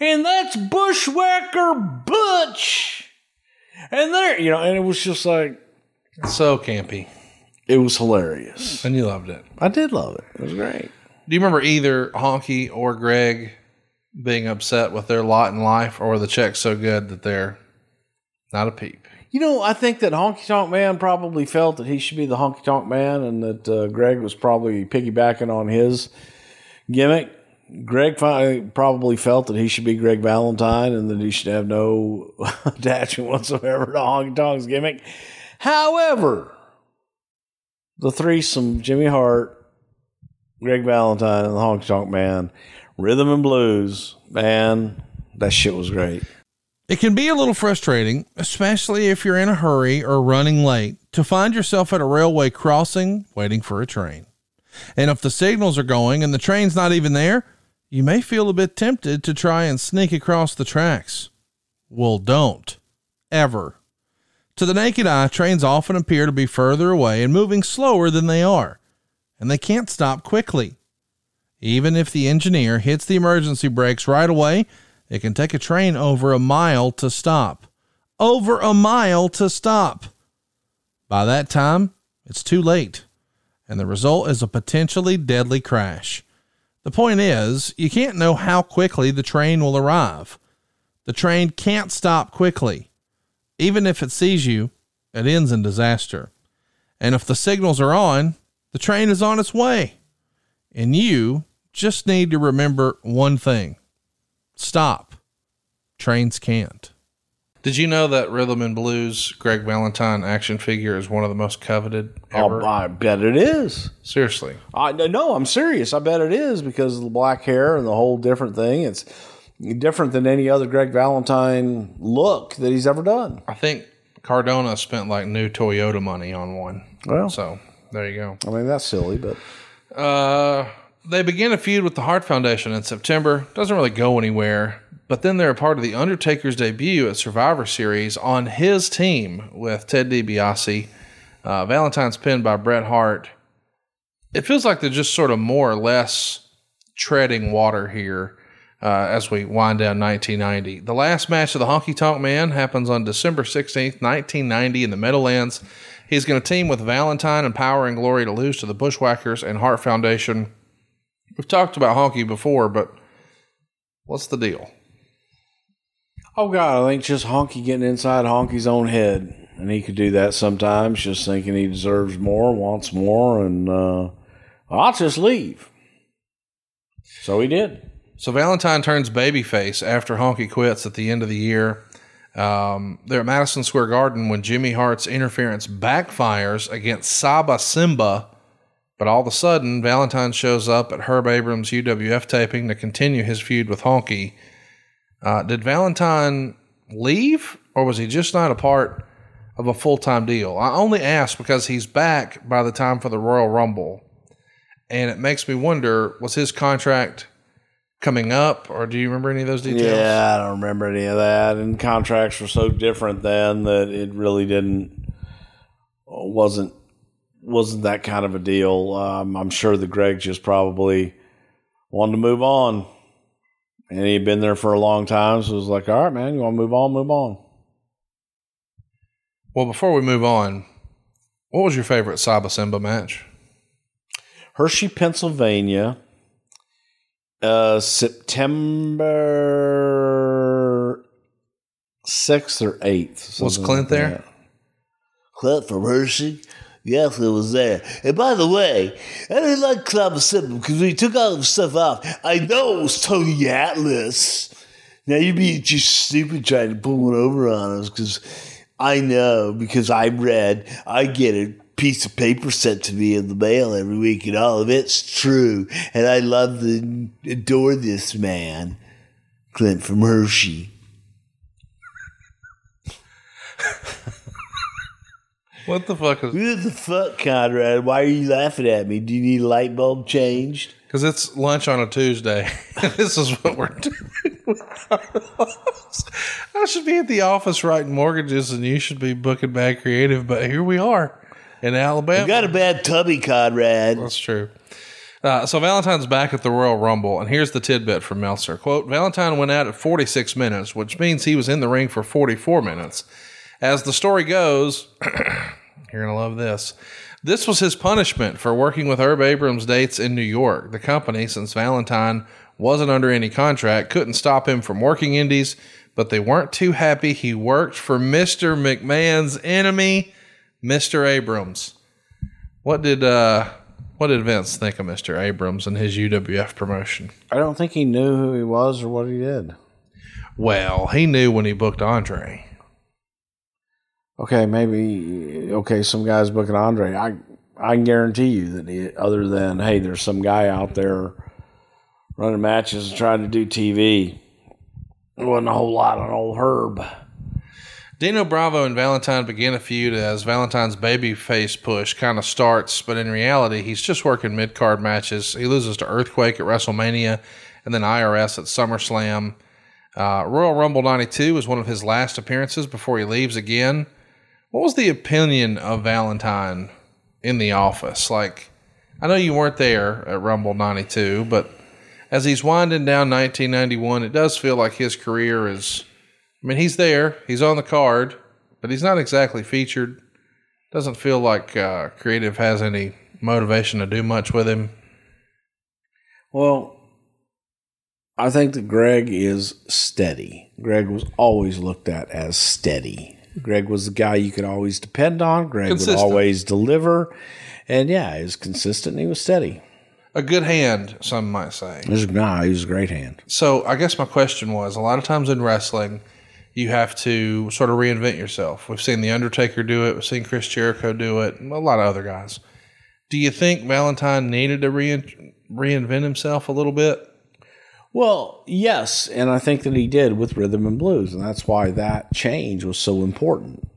And that's Bushwhacker Butch. And there, you know, and it was just like, So campy. it was hilarious. And you loved it. I did love it. It was great. Do you remember either Honky or Greg being upset with their lot in life, or the checks so good that they're not a peep? You know, I think that Honky Tonk Man probably felt that he should be the Honky Tonk Man and that uh, Greg was probably piggybacking on his gimmick. Greg probably felt that he should be Greg Valentine and that he should have no attachment whatsoever to Honky Tonk's gimmick. However, the threesome, Jimmy Hart, Greg Valentine, and the Honky Tonk Man, rhythm and blues, man, that shit was great. It can be a little frustrating, especially if you're in a hurry or running late, to find yourself at a railway crossing waiting for a train. And if the signals are going and the train's not even there, you may feel a bit tempted to try and sneak across the tracks. Well, don't. Ever. To the naked eye, trains often appear to be further away and moving slower than they are, and they can't stop quickly. Even if the engineer hits the emergency brakes right away, it can take a train over a mile to stop. Over a mile to stop. By that time, it's too late, and the result is a potentially deadly crash. The point is, you can't know how quickly the train will arrive. The train can't stop quickly. Even if it sees you, it ends in disaster. And if the signals are on, the train is on its way. And you just need to remember one thing stop. Trains can't. Did you know that Rhythm and Blues Greg Valentine action figure is one of the most coveted ever? Oh, I bet it is. Seriously. I no, no, I'm serious. I bet it is because of the black hair and the whole different thing. It's different than any other Greg Valentine look that he's ever done. I think Cardona spent like new Toyota money on one. Well, So there you go. I mean that's silly, but Uh, they begin a feud with the Hart Foundation in September. Doesn't really go anywhere. But then they're a part of the Undertaker's debut at Survivor Series on his team with Ted DiBiase. Uh, Valentine's pinned by Bret Hart. It feels like they're just sort of more or less treading water here uh, as we wind down 1990. The last match of the Honky Tonk Man happens on December 16th, 1990, in the Meadowlands. He's going to team with Valentine and Power and Glory to lose to the Bushwhackers and Hart Foundation. We've talked about Honky before, but what's the deal? oh god, I think just Honky getting inside Honky's own head, and he could do that sometimes, just thinking he deserves more, wants more, and uh, I'll just leave. So he did. So Valentine turns babyface after Honky quits at the end of the year. Um, they're at Madison Square Garden when Jimmy Hart's interference backfires against Saba Simba. But all of a sudden, Valentine shows up at Herb Abrams' UWF taping to continue his feud with Honky. Uh, did Valentine leave, or was he just not a part of a full time deal? I only ask because he's back by the time for the Royal Rumble. And it makes me wonder was his contract coming up, or do you remember any of those details? Yeah, I don't remember any of that. And contracts were so different then that it really didn't wasn't wasn't that kind of a deal. Um, I'm sure the Greg just probably wanted to move on, and he'd been there for a long time, so it was like, all right, man, you want to move on, move on. Well, before we move on, what was your favorite Saba Simba match? Hershey, Pennsylvania, uh, September sixth or eighth. Was Clint like there? Clint from Hershey. Yes, it was there. And by the way, I didn't like Club Simple because he took all the stuff off, I know it was Tony Atlas. Now you'd be just stupid trying to pull one over on us because I know because I read, I get a piece of paper sent to me in the mail every week and all of it's true. And I love and adore this man, Clint from Hershey. What the fuck is? What the fuck, Conrad? Why are you laughing at me? Do you need a light bulb changed? Because it's lunch on a Tuesday. this is what we're doing. I should be at the office writing mortgages, and you should be booking bad creative. But here we are. in Alabama. You got a bad tubby, Conrad. That's true. Uh, so Valentine's back at the Royal Rumble, and here's the tidbit from Meltzer. Quote, Valentine went out at 46 minutes, which means he was in the ring for 44 minutes. As the story goes, you're going to love this. This was his punishment for working with Herb Abrams dates in New York. The company, since Valentine wasn't under any contract, couldn't stop him from working indies, but they weren't too happy he worked for Mr. McMahon's enemy, Mr. Abrams. What did uh what did Vince think of Mr. Abrams and his UWF promotion? I don't think he knew who he was or what he did. Well, he knew when he booked Andre. Okay, maybe okay. Some guys booking Andre. I I can guarantee you that he, other than hey, there's some guy out there running matches and trying to do TV. There wasn't a whole lot on old Herb. Dino Bravo and Valentine begin a feud as Valentine's babyface push kind of starts, but in reality, he's just working mid card matches. He loses to Earthquake at WrestleMania and then IRS at SummerSlam. Uh, Royal Rumble 92 was one of his last appearances before he leaves again. What was the opinion of Valentine in the office? Like, I know you weren't there at Rumble 92, but as he's winding down 1991, it does feel like his career is. I mean, he's there, he's on the card, but he's not exactly featured. Doesn't feel like uh, creative has any motivation to do much with him. Well, I think that Greg is steady. Greg was always looked at as steady. Greg was the guy you could always depend on. Greg Consistent. would always deliver. And yeah, he was consistent and he was steady. A good hand, some might say. He was, nah, he was a great hand. So I guess my question was a lot of times in wrestling, you have to sort of reinvent yourself. We've seen The Undertaker do it, we've seen Chris Jericho do it, a lot of other guys. Do you think Valentine needed to rein, reinvent himself a little bit? Well, yes, and I think that he did with rhythm and blues, and that's why that change was so important.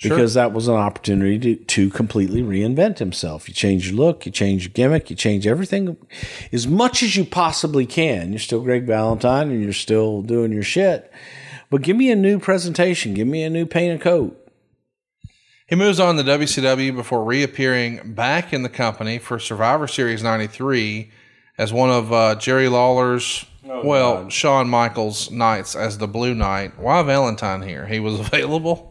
Because that was an opportunity to, to completely reinvent himself. You change your look, you change your gimmick, you change everything as much as you possibly can. You're still Greg Valentine and you're still doing your shit. But give me a new presentation, give me a new paint and coat. He moves on to WCW before reappearing back in the company for Survivor Series 93 as one of uh, Jerry Lawler's, well, Shawn Michaels' nights as the Blue Knight. Why Valentine here? He was available?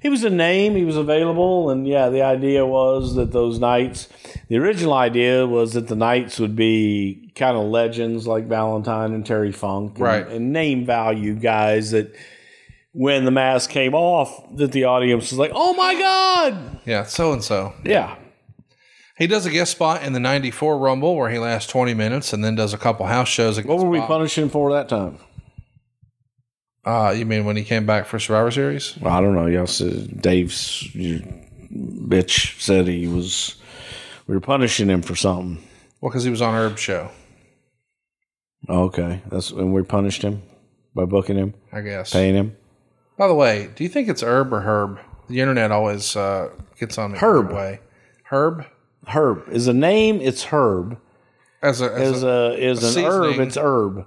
he was a name he was available and yeah the idea was that those knights the original idea was that the knights would be kind of legends like valentine and terry funk and, Right. and name value guys that when the mask came off that the audience was like oh my god Yeah, so and so. yeah He does a guest spot in the 94 Rumble where he lasts 20 minutes and then does a couple house shows. what were we punishing for that time Uh, you mean when he came back for Survivor Series? well, i don't know y'all said dave's bitch said he was we were punishing him for something Well, because he was on Herb's show, okay that's and we punished him by booking him I guess. paying him By the way, do you think it's Herb or Herb? The internet always uh, gets on me. Herb. Way. Herb Herb is a name. It's Herb. as a, as Is a a is a an herb. It's herb.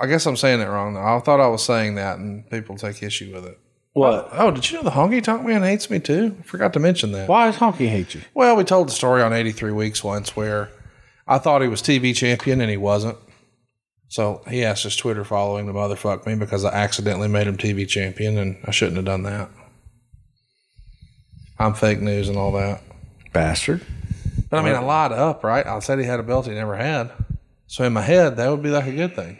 I guess I'm saying it wrong though. I thought I was saying that, and people take issue with it. What? Oh, oh, did you know the honky tonk man hates me too? I forgot to mention that. Why does Honky hate you? Well, we told the story on 83 Weeks once where I thought he was TV champion and he wasn't. So he asked his Twitter following to motherfuck me because I accidentally made him TV champion and I shouldn't have done that. I'm fake news and all that. Bastard. But I mean, I lied up, right? I said he had a belt he never had. So in my head, that would be like a good thing.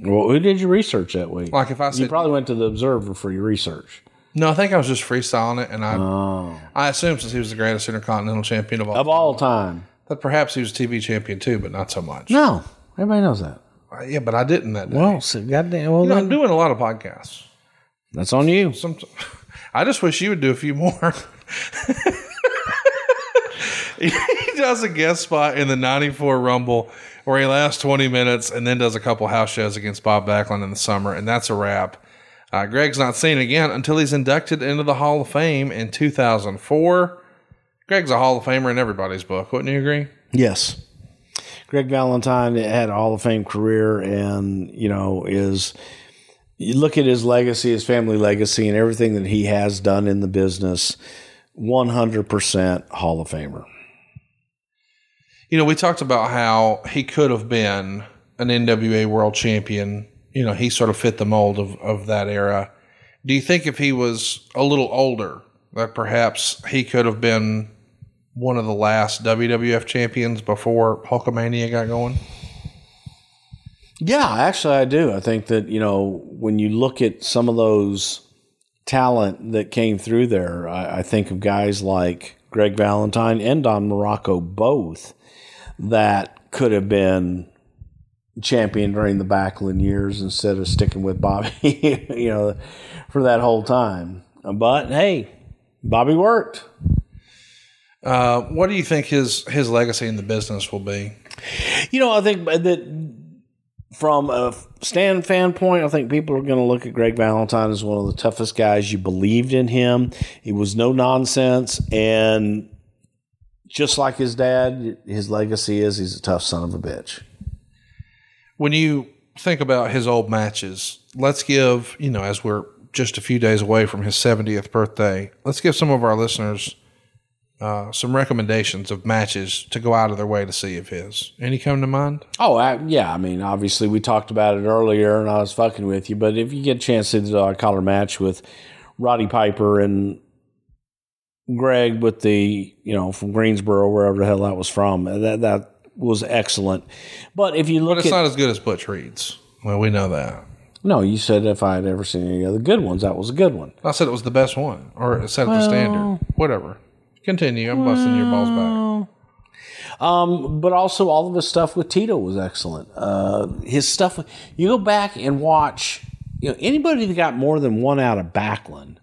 Well, who did you research that week? Like if I you probably went to the Observer for your research. no, I think I was just freestyling it. And I, Oh. I assumed since he was the greatest intercontinental champion of all, Of all time. that perhaps he was TV champion too, but not so much. No. Everybody knows that. Uh, Yeah, but I didn't that day. Well, so goddamn. Well, You know, I'm doing a lot of podcasts. that's on you. Some, I just wish you would do a few more. he does a guest spot in the 94 Rumble where he lasts 20 minutes and then does a couple house shows against Bob Backlund in the summer, and that's a wrap. Uh, Greg's not seen again until he's inducted into the Hall of Fame in 2004. Greg's a Hall of Famer in everybody's book, wouldn't you agree? Yes. Greg Valentine had a Hall of Fame career and, you know, is you look at his legacy, his family legacy, and everything that he has done in the business. 100% Hall of Famer. You know, we talked about how he could have been an NWA world champion. You know, he sort of fit the mold of, of that era. Do you think if he was a little older, that perhaps he could have been one of the last WWF champions before Hulkamania got going? Yeah, actually, I do. I think that, you know, when you look at some of those talent that came through there, I, I think of guys like Greg Valentine and Don Muraco both that could have been champion during the Backlund years instead of sticking with Bobby, you know, for that whole time. But hey, Bobby worked. Uh, what do you think his his legacy in the business will be? You know, I think that from a stand fan point, I think people are going to look at Greg Valentine as one of the toughest guys. You believed in him. He was no nonsense, and just like his dad, his legacy is he's a tough son of a bitch. When you think about his old matches, let's give you know as we're just a few days away from his 70th birthday, let's give some of our listeners uh, some recommendations of matches to go out of their way to see of his. Any come to mind? Oh, I, yeah. I mean, obviously, we talked about it earlier, and I was fucking with you. But if you get a chance to do a collar match with Roddy Piper and Greg with the, you know, from Greensboro, wherever the hell that was from, that that was excellent. But if you look But it's at not as good as Butch Reed's. Well, we know that. no, you said if I had ever seen any other good ones, that was a good one. I said it was the best one, or it set the standard. Whatever. Continue. I'm busting your balls back. Um, but also all of his stuff with Tito was excellent. Uh, his stuff, you go back and watch, you know, anybody that got more than one out of Backlund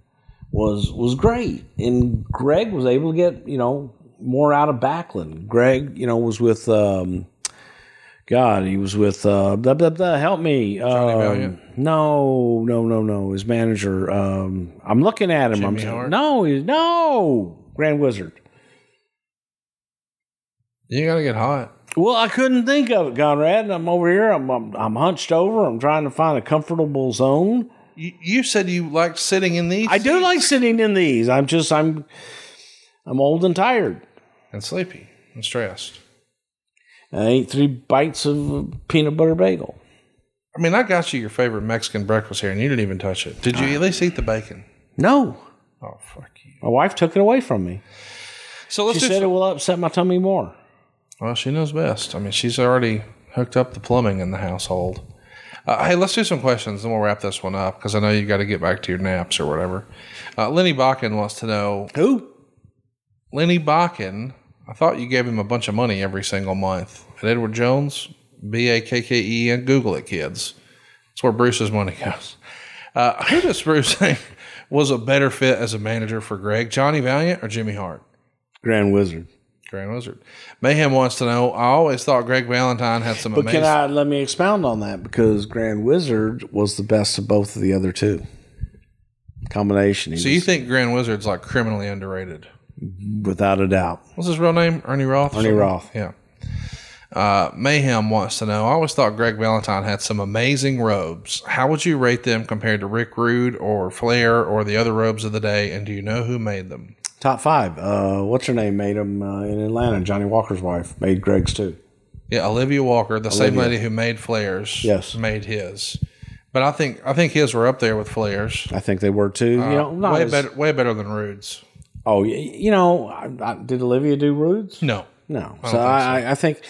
was was great, and Greg was able to get you know more out of Backlund. Greg, you know, was with. Um, God, he was with uh, blah, blah, blah, help me. Um, no, no, no, no. His manager. Um, I'm looking at him. I'm Jimmy Hart? no, he's no Grand Wizard. You got to get hot. Well, I couldn't think of it, Conrad. And I'm over here. I'm, I'm I'm hunched over. I'm trying to find a comfortable zone. You, you said you liked sitting in these I do like sitting in these. I'm just I'm I'm old and tired. and sleepy and stressed. I ate three bites of peanut butter bagel. I mean, I got you your favorite Mexican breakfast here, and you didn't even touch it. Did you at least eat the bacon? No, Oh, fuck you. my wife took it away from me. So let's She said it will upset my tummy more. Well, she knows best. I mean, she's already hooked up the plumbing in the household. Uh, hey, let's do some questions, and we'll wrap this one up because I know you got to get back to your naps or whatever. Uh, Lenny Bakken wants to know Who? Lenny Bakken. I thought you gave him a bunch of money every single month. And Edward Jones, B A K K E, and Google it, kids. That's where Bruce's money goes. Uh, who does Bruce think was a better fit as a manager for Greg, Johnny Valiant or Jimmy Hart? Grand Wizard. Grand Wizard. Mayhem wants to know. I always thought Greg Valentine had some But amazing. can I let me expound on that because Grand Wizard was the best of both of the other two. Combination. He so you was- think Grand Wizard's like criminally underrated? without a doubt. What's his real name? Ernie Roth. Ernie Roth. Yeah. Uh, Mayhem wants to know. I always thought Greg Valentine had some amazing robes. How would you rate them compared to Rick Rude or Flair or the other robes of the day? And do you know who made them? Top five. Uh, what's her name? Made him uh, in Atlanta. Johnny Walker's wife made Greg's too. Yeah, Olivia Walker, the same lady who made Flair's. Yes. made his. But I think I think his were up there with Flair's. I think they were too. you know, not Uh, way as- better, way better than Rude's. Oh, you know, I, I, did Olivia do Rudes? No, No. don't So think I, I, I think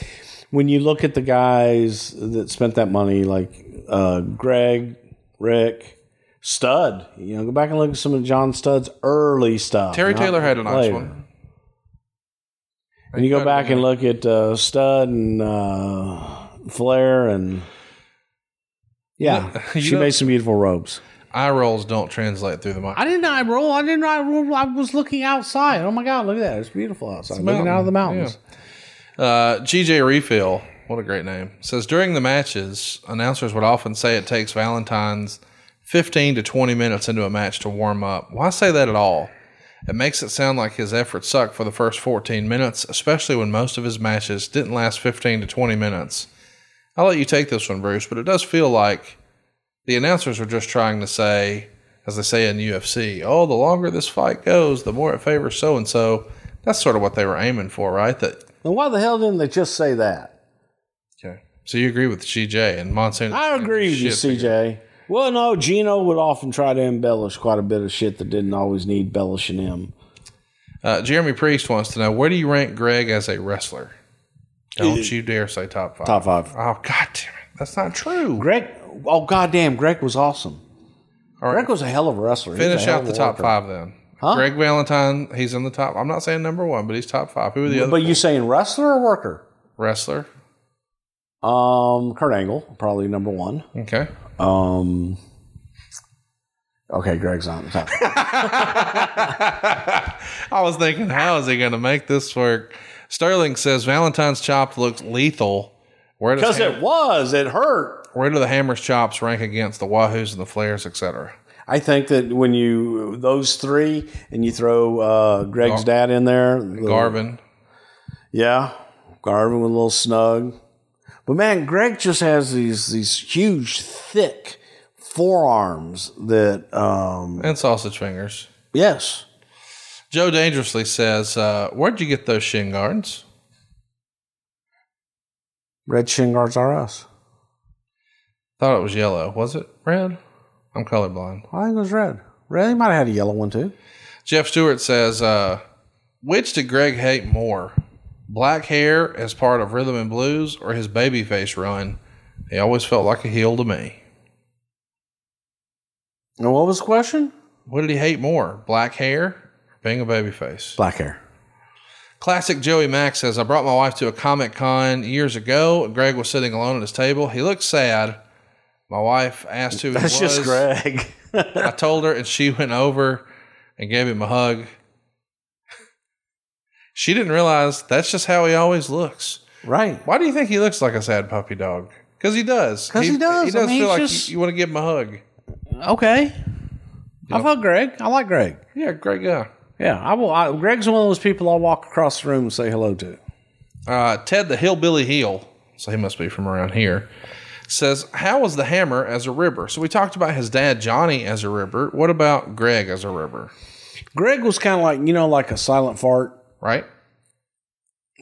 when you look at the guys that spent that money, like uh, Greg, Rick, Studd, you know, go back and look at some of John Studd's early stuff. Terry Taylor had a nice later. one. And you go back and look at uh, Stud and uh, Flair and yeah, You she know- made some beautiful robes. Eye rolls don't translate through the mic. I didn't eye roll. I didn't eye roll. I was looking outside. Oh my god, look at that! It's beautiful outside. looking out of the mountain, mountains. Uh, GJ Refill, what a great name, says during the matches, announcers would often say it takes Valentine's 15 to 20 minutes into a match to warm up. Why say that at all? It makes it sound like his efforts sucked for the first 14 minutes, especially when most of his matches didn't last 15 to 20 minutes. I'll let you take this one, Bruce, but it does feel like the announcers are just trying to say as they say in UFC, oh, the longer this fight goes, the more it favors so and so. That's sort of what they were aiming for, right? That Then why the hell didn't they just say that? okay. So you agree with CJ and Monsoon? I agree with you. CJ. Well, no, Gino would often try to embellish quite a bit of shit that didn't always need embellishing him. Uh, Jeremy Priest wants to know where do you rank Greg as a wrestler? Don't you dare say top five. Top five. Oh God damn it! That's not true. Greg, oh goddamn, Greg was awesome. All right. Greg was a hell of a wrestler. He was a Finish hell out the top worker. five then. Huh? Greg Valentine, he's in the top. I'm not saying number one, but he's top five. Who are the other But you saying wrestler or worker? wrestler? Um, Kurt Angle, probably number one. Okay. Um, okay, Greg's on the top. I was thinking, how is he going to make this work? Sterling says Valentine's chop looks lethal. Where does Because Ham- it was, it hurt. where do the Hammer's chops rank against the Wahoos and the Flairs, etc.? I think that when you those three and you throw uh, Greg's Gar- dad in there, the- Garvin. yeah, Garvin with a little snug. But man, Greg just has these these huge, thick forearms that, um, and sausage fingers. yes, Joe Dangerously says, uh, "Where'd you get those shin guards?" red shin guards are us. Thought it was yellow. Was it red? I'm colorblind. I think it was red. Red. He might have had a yellow one too. Jeff Stewart says, uh, "Which did Greg hate more? Black hair as part of rhythm and blues, or his babyface run? He always felt like a heel to me. And what was the question? What did he hate more? Black hair, or being a babyface?" Black hair. Classic Joey Mack says, I brought my wife to a Comic Con years ago. Greg was sitting alone at his table. He looked sad. My wife asked who That's he was. just Greg. I told her, and she went over and gave him a hug. She didn't realize that's just how he always looks. right. Why do you think he looks like a sad puppy dog? Because he does. 'Cause he does. He does I mean, feel like just- you, you want to give him a hug. Okay. I fuck Greg. I like Greg. Yeah, great guy. Yeah, I will. I, Greg's one of those people I'll walk across the room and say hello to. Uh, Ted the Hillbilly Heel, so he must be from around here, says, How was the hammer as a ribber? So we talked about his dad, Johnny, as a ribber. What about Greg as a ribber? Greg was kind of like you know, like a silent fart, Right?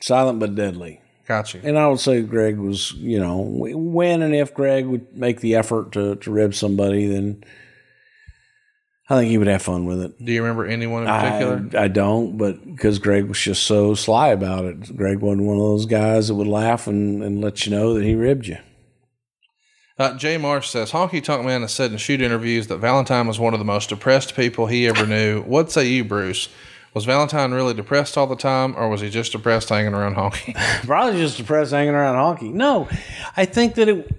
silent but deadly. Got you. And I would say Greg was, you know, when and if Greg would make the effort to to rib somebody, then I think he would have fun with it. Do you remember anyone in particular? I, I don't, but because Greg was just so sly about it. Greg wasn't one of those guys that would laugh and, and let you know that he ribbed you. Uh, Jay Marsh says, Honky Tonk Man has said in shoot interviews that Valentine was one of the most depressed people he ever knew. What say you, Bruce? Was Valentine really depressed all the time, or was he just depressed hanging around Honky? Probably just depressed hanging around honky. No, I think that it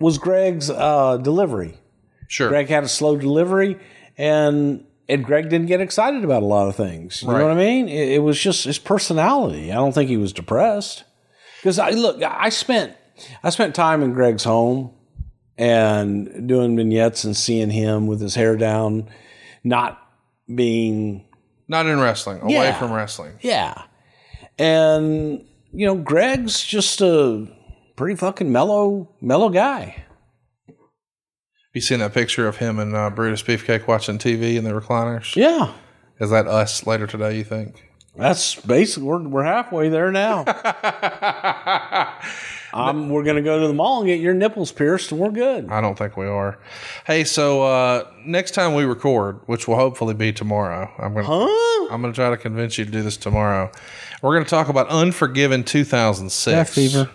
was Greg's uh, delivery. sure. Greg had a slow delivery, and and Greg didn't get excited about a lot of things. You Right. know what I mean? It, it was just his personality. I don't think he was depressed. Because I look, I spent I spent time in Greg's home and doing vignettes and seeing him with his hair down, not being Not in wrestling, away Yeah. from wrestling. yeah. And you know, Greg's just a pretty fucking mellow, mellow guy. You seen that picture of him and uh, Brutus Beefcake watching TV in the recliners? Yeah. Is that us later today, you think? That's basically we're we're halfway there now. um, we're gonna go to the mall and get your nipples pierced, and we're good. I don't think we are. Hey, so uh, next time we record, which will hopefully be tomorrow, I'm gonna Huh? I'm gonna try to convince you to do this tomorrow. We're gonna talk about Unforgiven 2006. That fever.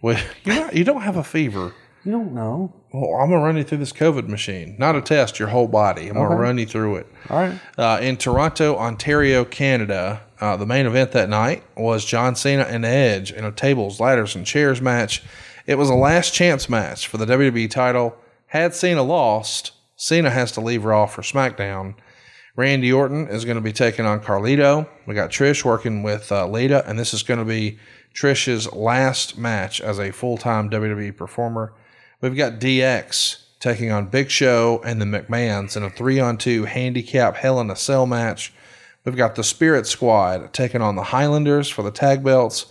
Well, you not, you don't have a fever. You don't know. Well, I'm gonna run you through this COVID machine, not a test. Your whole body. I'm gonna run you through it. All right. Uh, in Toronto, Ontario, Canada, uh, the main event that night was John Cena and Edge in a tables, ladders, and chairs match. It was a last chance match for the WWE title. Had Cena lost, Cena has to leave Raw for SmackDown. Randy Orton is going to be taking on Carlito. We got Trish working with uh, Lita, and this is going to be Trish's last match as a full time WWE performer. We've got DX taking on Big Show and the McMahons in a three on two handicap Hell in a Cell match. We've got the Spirit Squad taking on the Highlanders for the tag belts.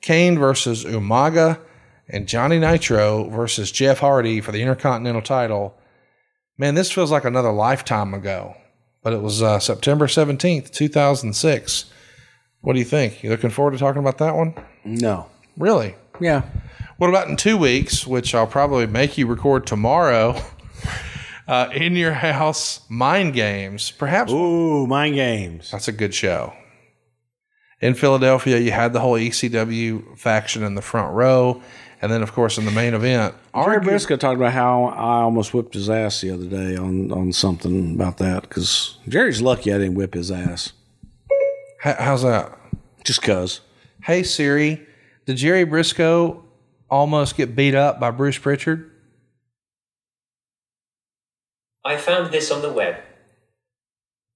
Kane versus Umaga and Johnny Nitro versus Jeff Hardy for the Intercontinental title. Man, this feels like another lifetime ago, but it was uh, September 17th, 2006. What do you think? You looking forward to talking about that one? No. Really? Yeah. What about in two weeks, which I'll probably make you record tomorrow? Uh, in your house, mind games. Perhaps Ooh, mind games. that's a good show. In Philadelphia, you had the whole ECW faction in the front row, and then, of course, in the main event, Jerry argu- Brisco talked about how I almost whipped his ass the other day on, on something about that because Jerry's lucky I didn't whip his ass. How's that? Just cuz. Hey Siri, did Jerry Brisco almost get beat up by Bruce Pritchard? I found this on the web.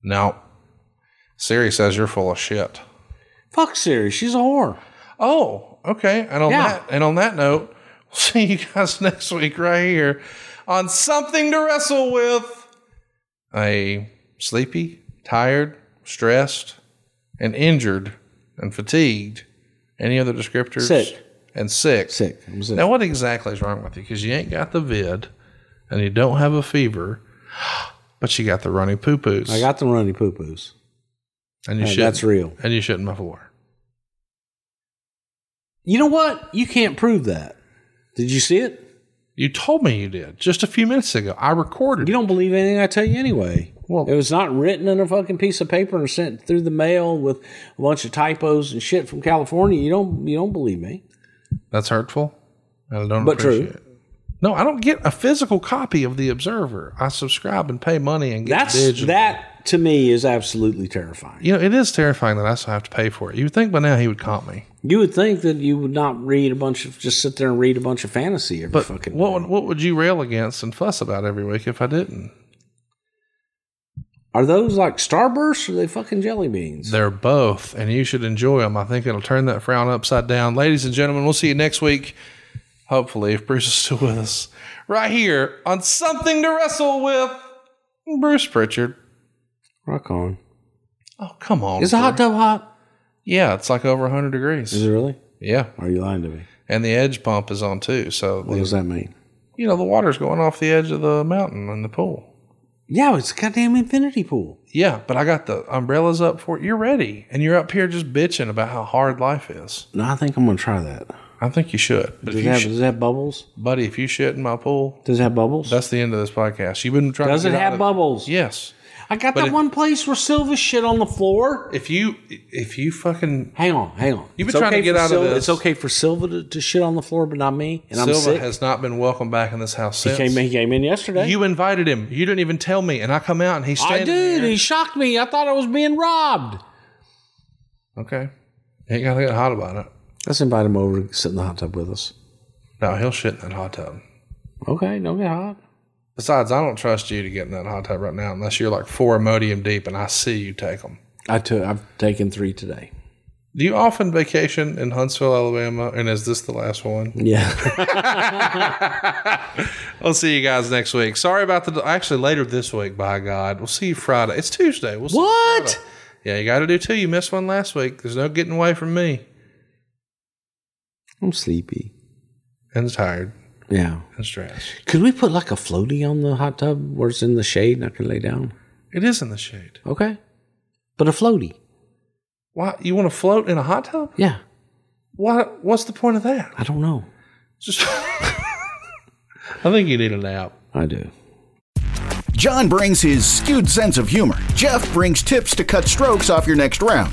No. Siri says you're full of shit. Fuck Siri, she's a whore. Oh, okay. And on Yeah. that and on that note, we'll see you guys next week right here on something to wrestle with. A sleepy, tired, stressed, and injured and fatigued. Any other descriptors? Sick. And sick. Sick. I'm sick. Now, what exactly is wrong with you? Because you ain't got the vid, and you don't have a fever, but you got the runny poo poos. I got the runny poo poos. and you should. that's real. And you shouldn't before. You know what? You can't prove that. Did you see it? You told me you did just a few minutes ago. I recorded. You don't believe anything I tell you anyway. Well- it was not written in a fucking piece of paper and sent through the mail with a bunch of typos and shit from California. You don't you don't believe me. That's hurtful. I don't But true. appreciate it. No, I don't get a physical copy of the Observer. I subscribe and pay money and get That's digital. that to me is absolutely terrifying. You know, it is terrifying that I still have to pay for it. You would think by now he would comp me. You would think that you would not read a bunch of just sit there and read a bunch of fantasy every But fucking what day. would, what would you rail against and fuss about every week if I didn't? Are those like Starbursts or are they fucking jelly beans? They're both, and you should enjoy them. I think it'll turn that frown upside down. Ladies and gentlemen, we'll see you next week. Hopefully, if Bruce is still with us, right here on Something to Wrestle with Bruce Pritchard. Rock on. Oh, come on. Is the hot tub hot? Yeah, it's like over 100 degrees. Is it really? Yeah, Are you lying to me? and the edge pump is on too. So, What does that mean? you know, the water's going off the edge of the mountain in the pool. Yeah, it's a goddamn infinity pool. Yeah, but I got the umbrellas up for it. You're ready, and you're up here just bitching about how hard life is. No, I think I'm gonna try that. I think you should. But Does it have, sh- does it have bubbles? buddy, if you shit in my pool, Does it have bubbles? that's the end of this podcast. You've been trying. Does to it get out have of- bubbles? Yes. I got But that if- one place where Silva shit on the floor. If you if you fucking Hang on, hang on. You've been It's trying to get out of Silva, this. It's okay for Silva to, to shit on the floor, but not me. And I'm Silva sick. has not been welcome back in this house since. he came, he came in yesterday. You invited him. You didn't even tell me, and I come out and he's I did. there. He shocked me. I thought I was being robbed. Okay, ain't gotta get hot about it. Let's invite him over to sit in the hot tub with us. No, he'll shit in that hot tub. Okay, don't get hot. Besides, I don't trust you to get in that hot tub right now unless you're like four Imodium deep, and I see you take them. I took. I've taken three today. Do you often vacation in Huntsville, Alabama? And is this the last one? Yeah. I'll see you guys next week. Sorry about the actually later this week. By God, we'll see you Friday. It's Tuesday. We'll What? Friday. Yeah, you got to do two. You missed one last week. There's no getting away from me. I'm sleepy. And tired Yeah. and stressed. Could we put like a floaty on the hot tub where it's in the shade and I can lay down? It is in the shade. Okay. But a floaty. Why you want to float in a hot tub? Yeah. What? What's the point of that? I don't know. Just. I think you need a nap. I do. John brings his skewed sense of humor. Jeff brings tips to cut strokes off your next round.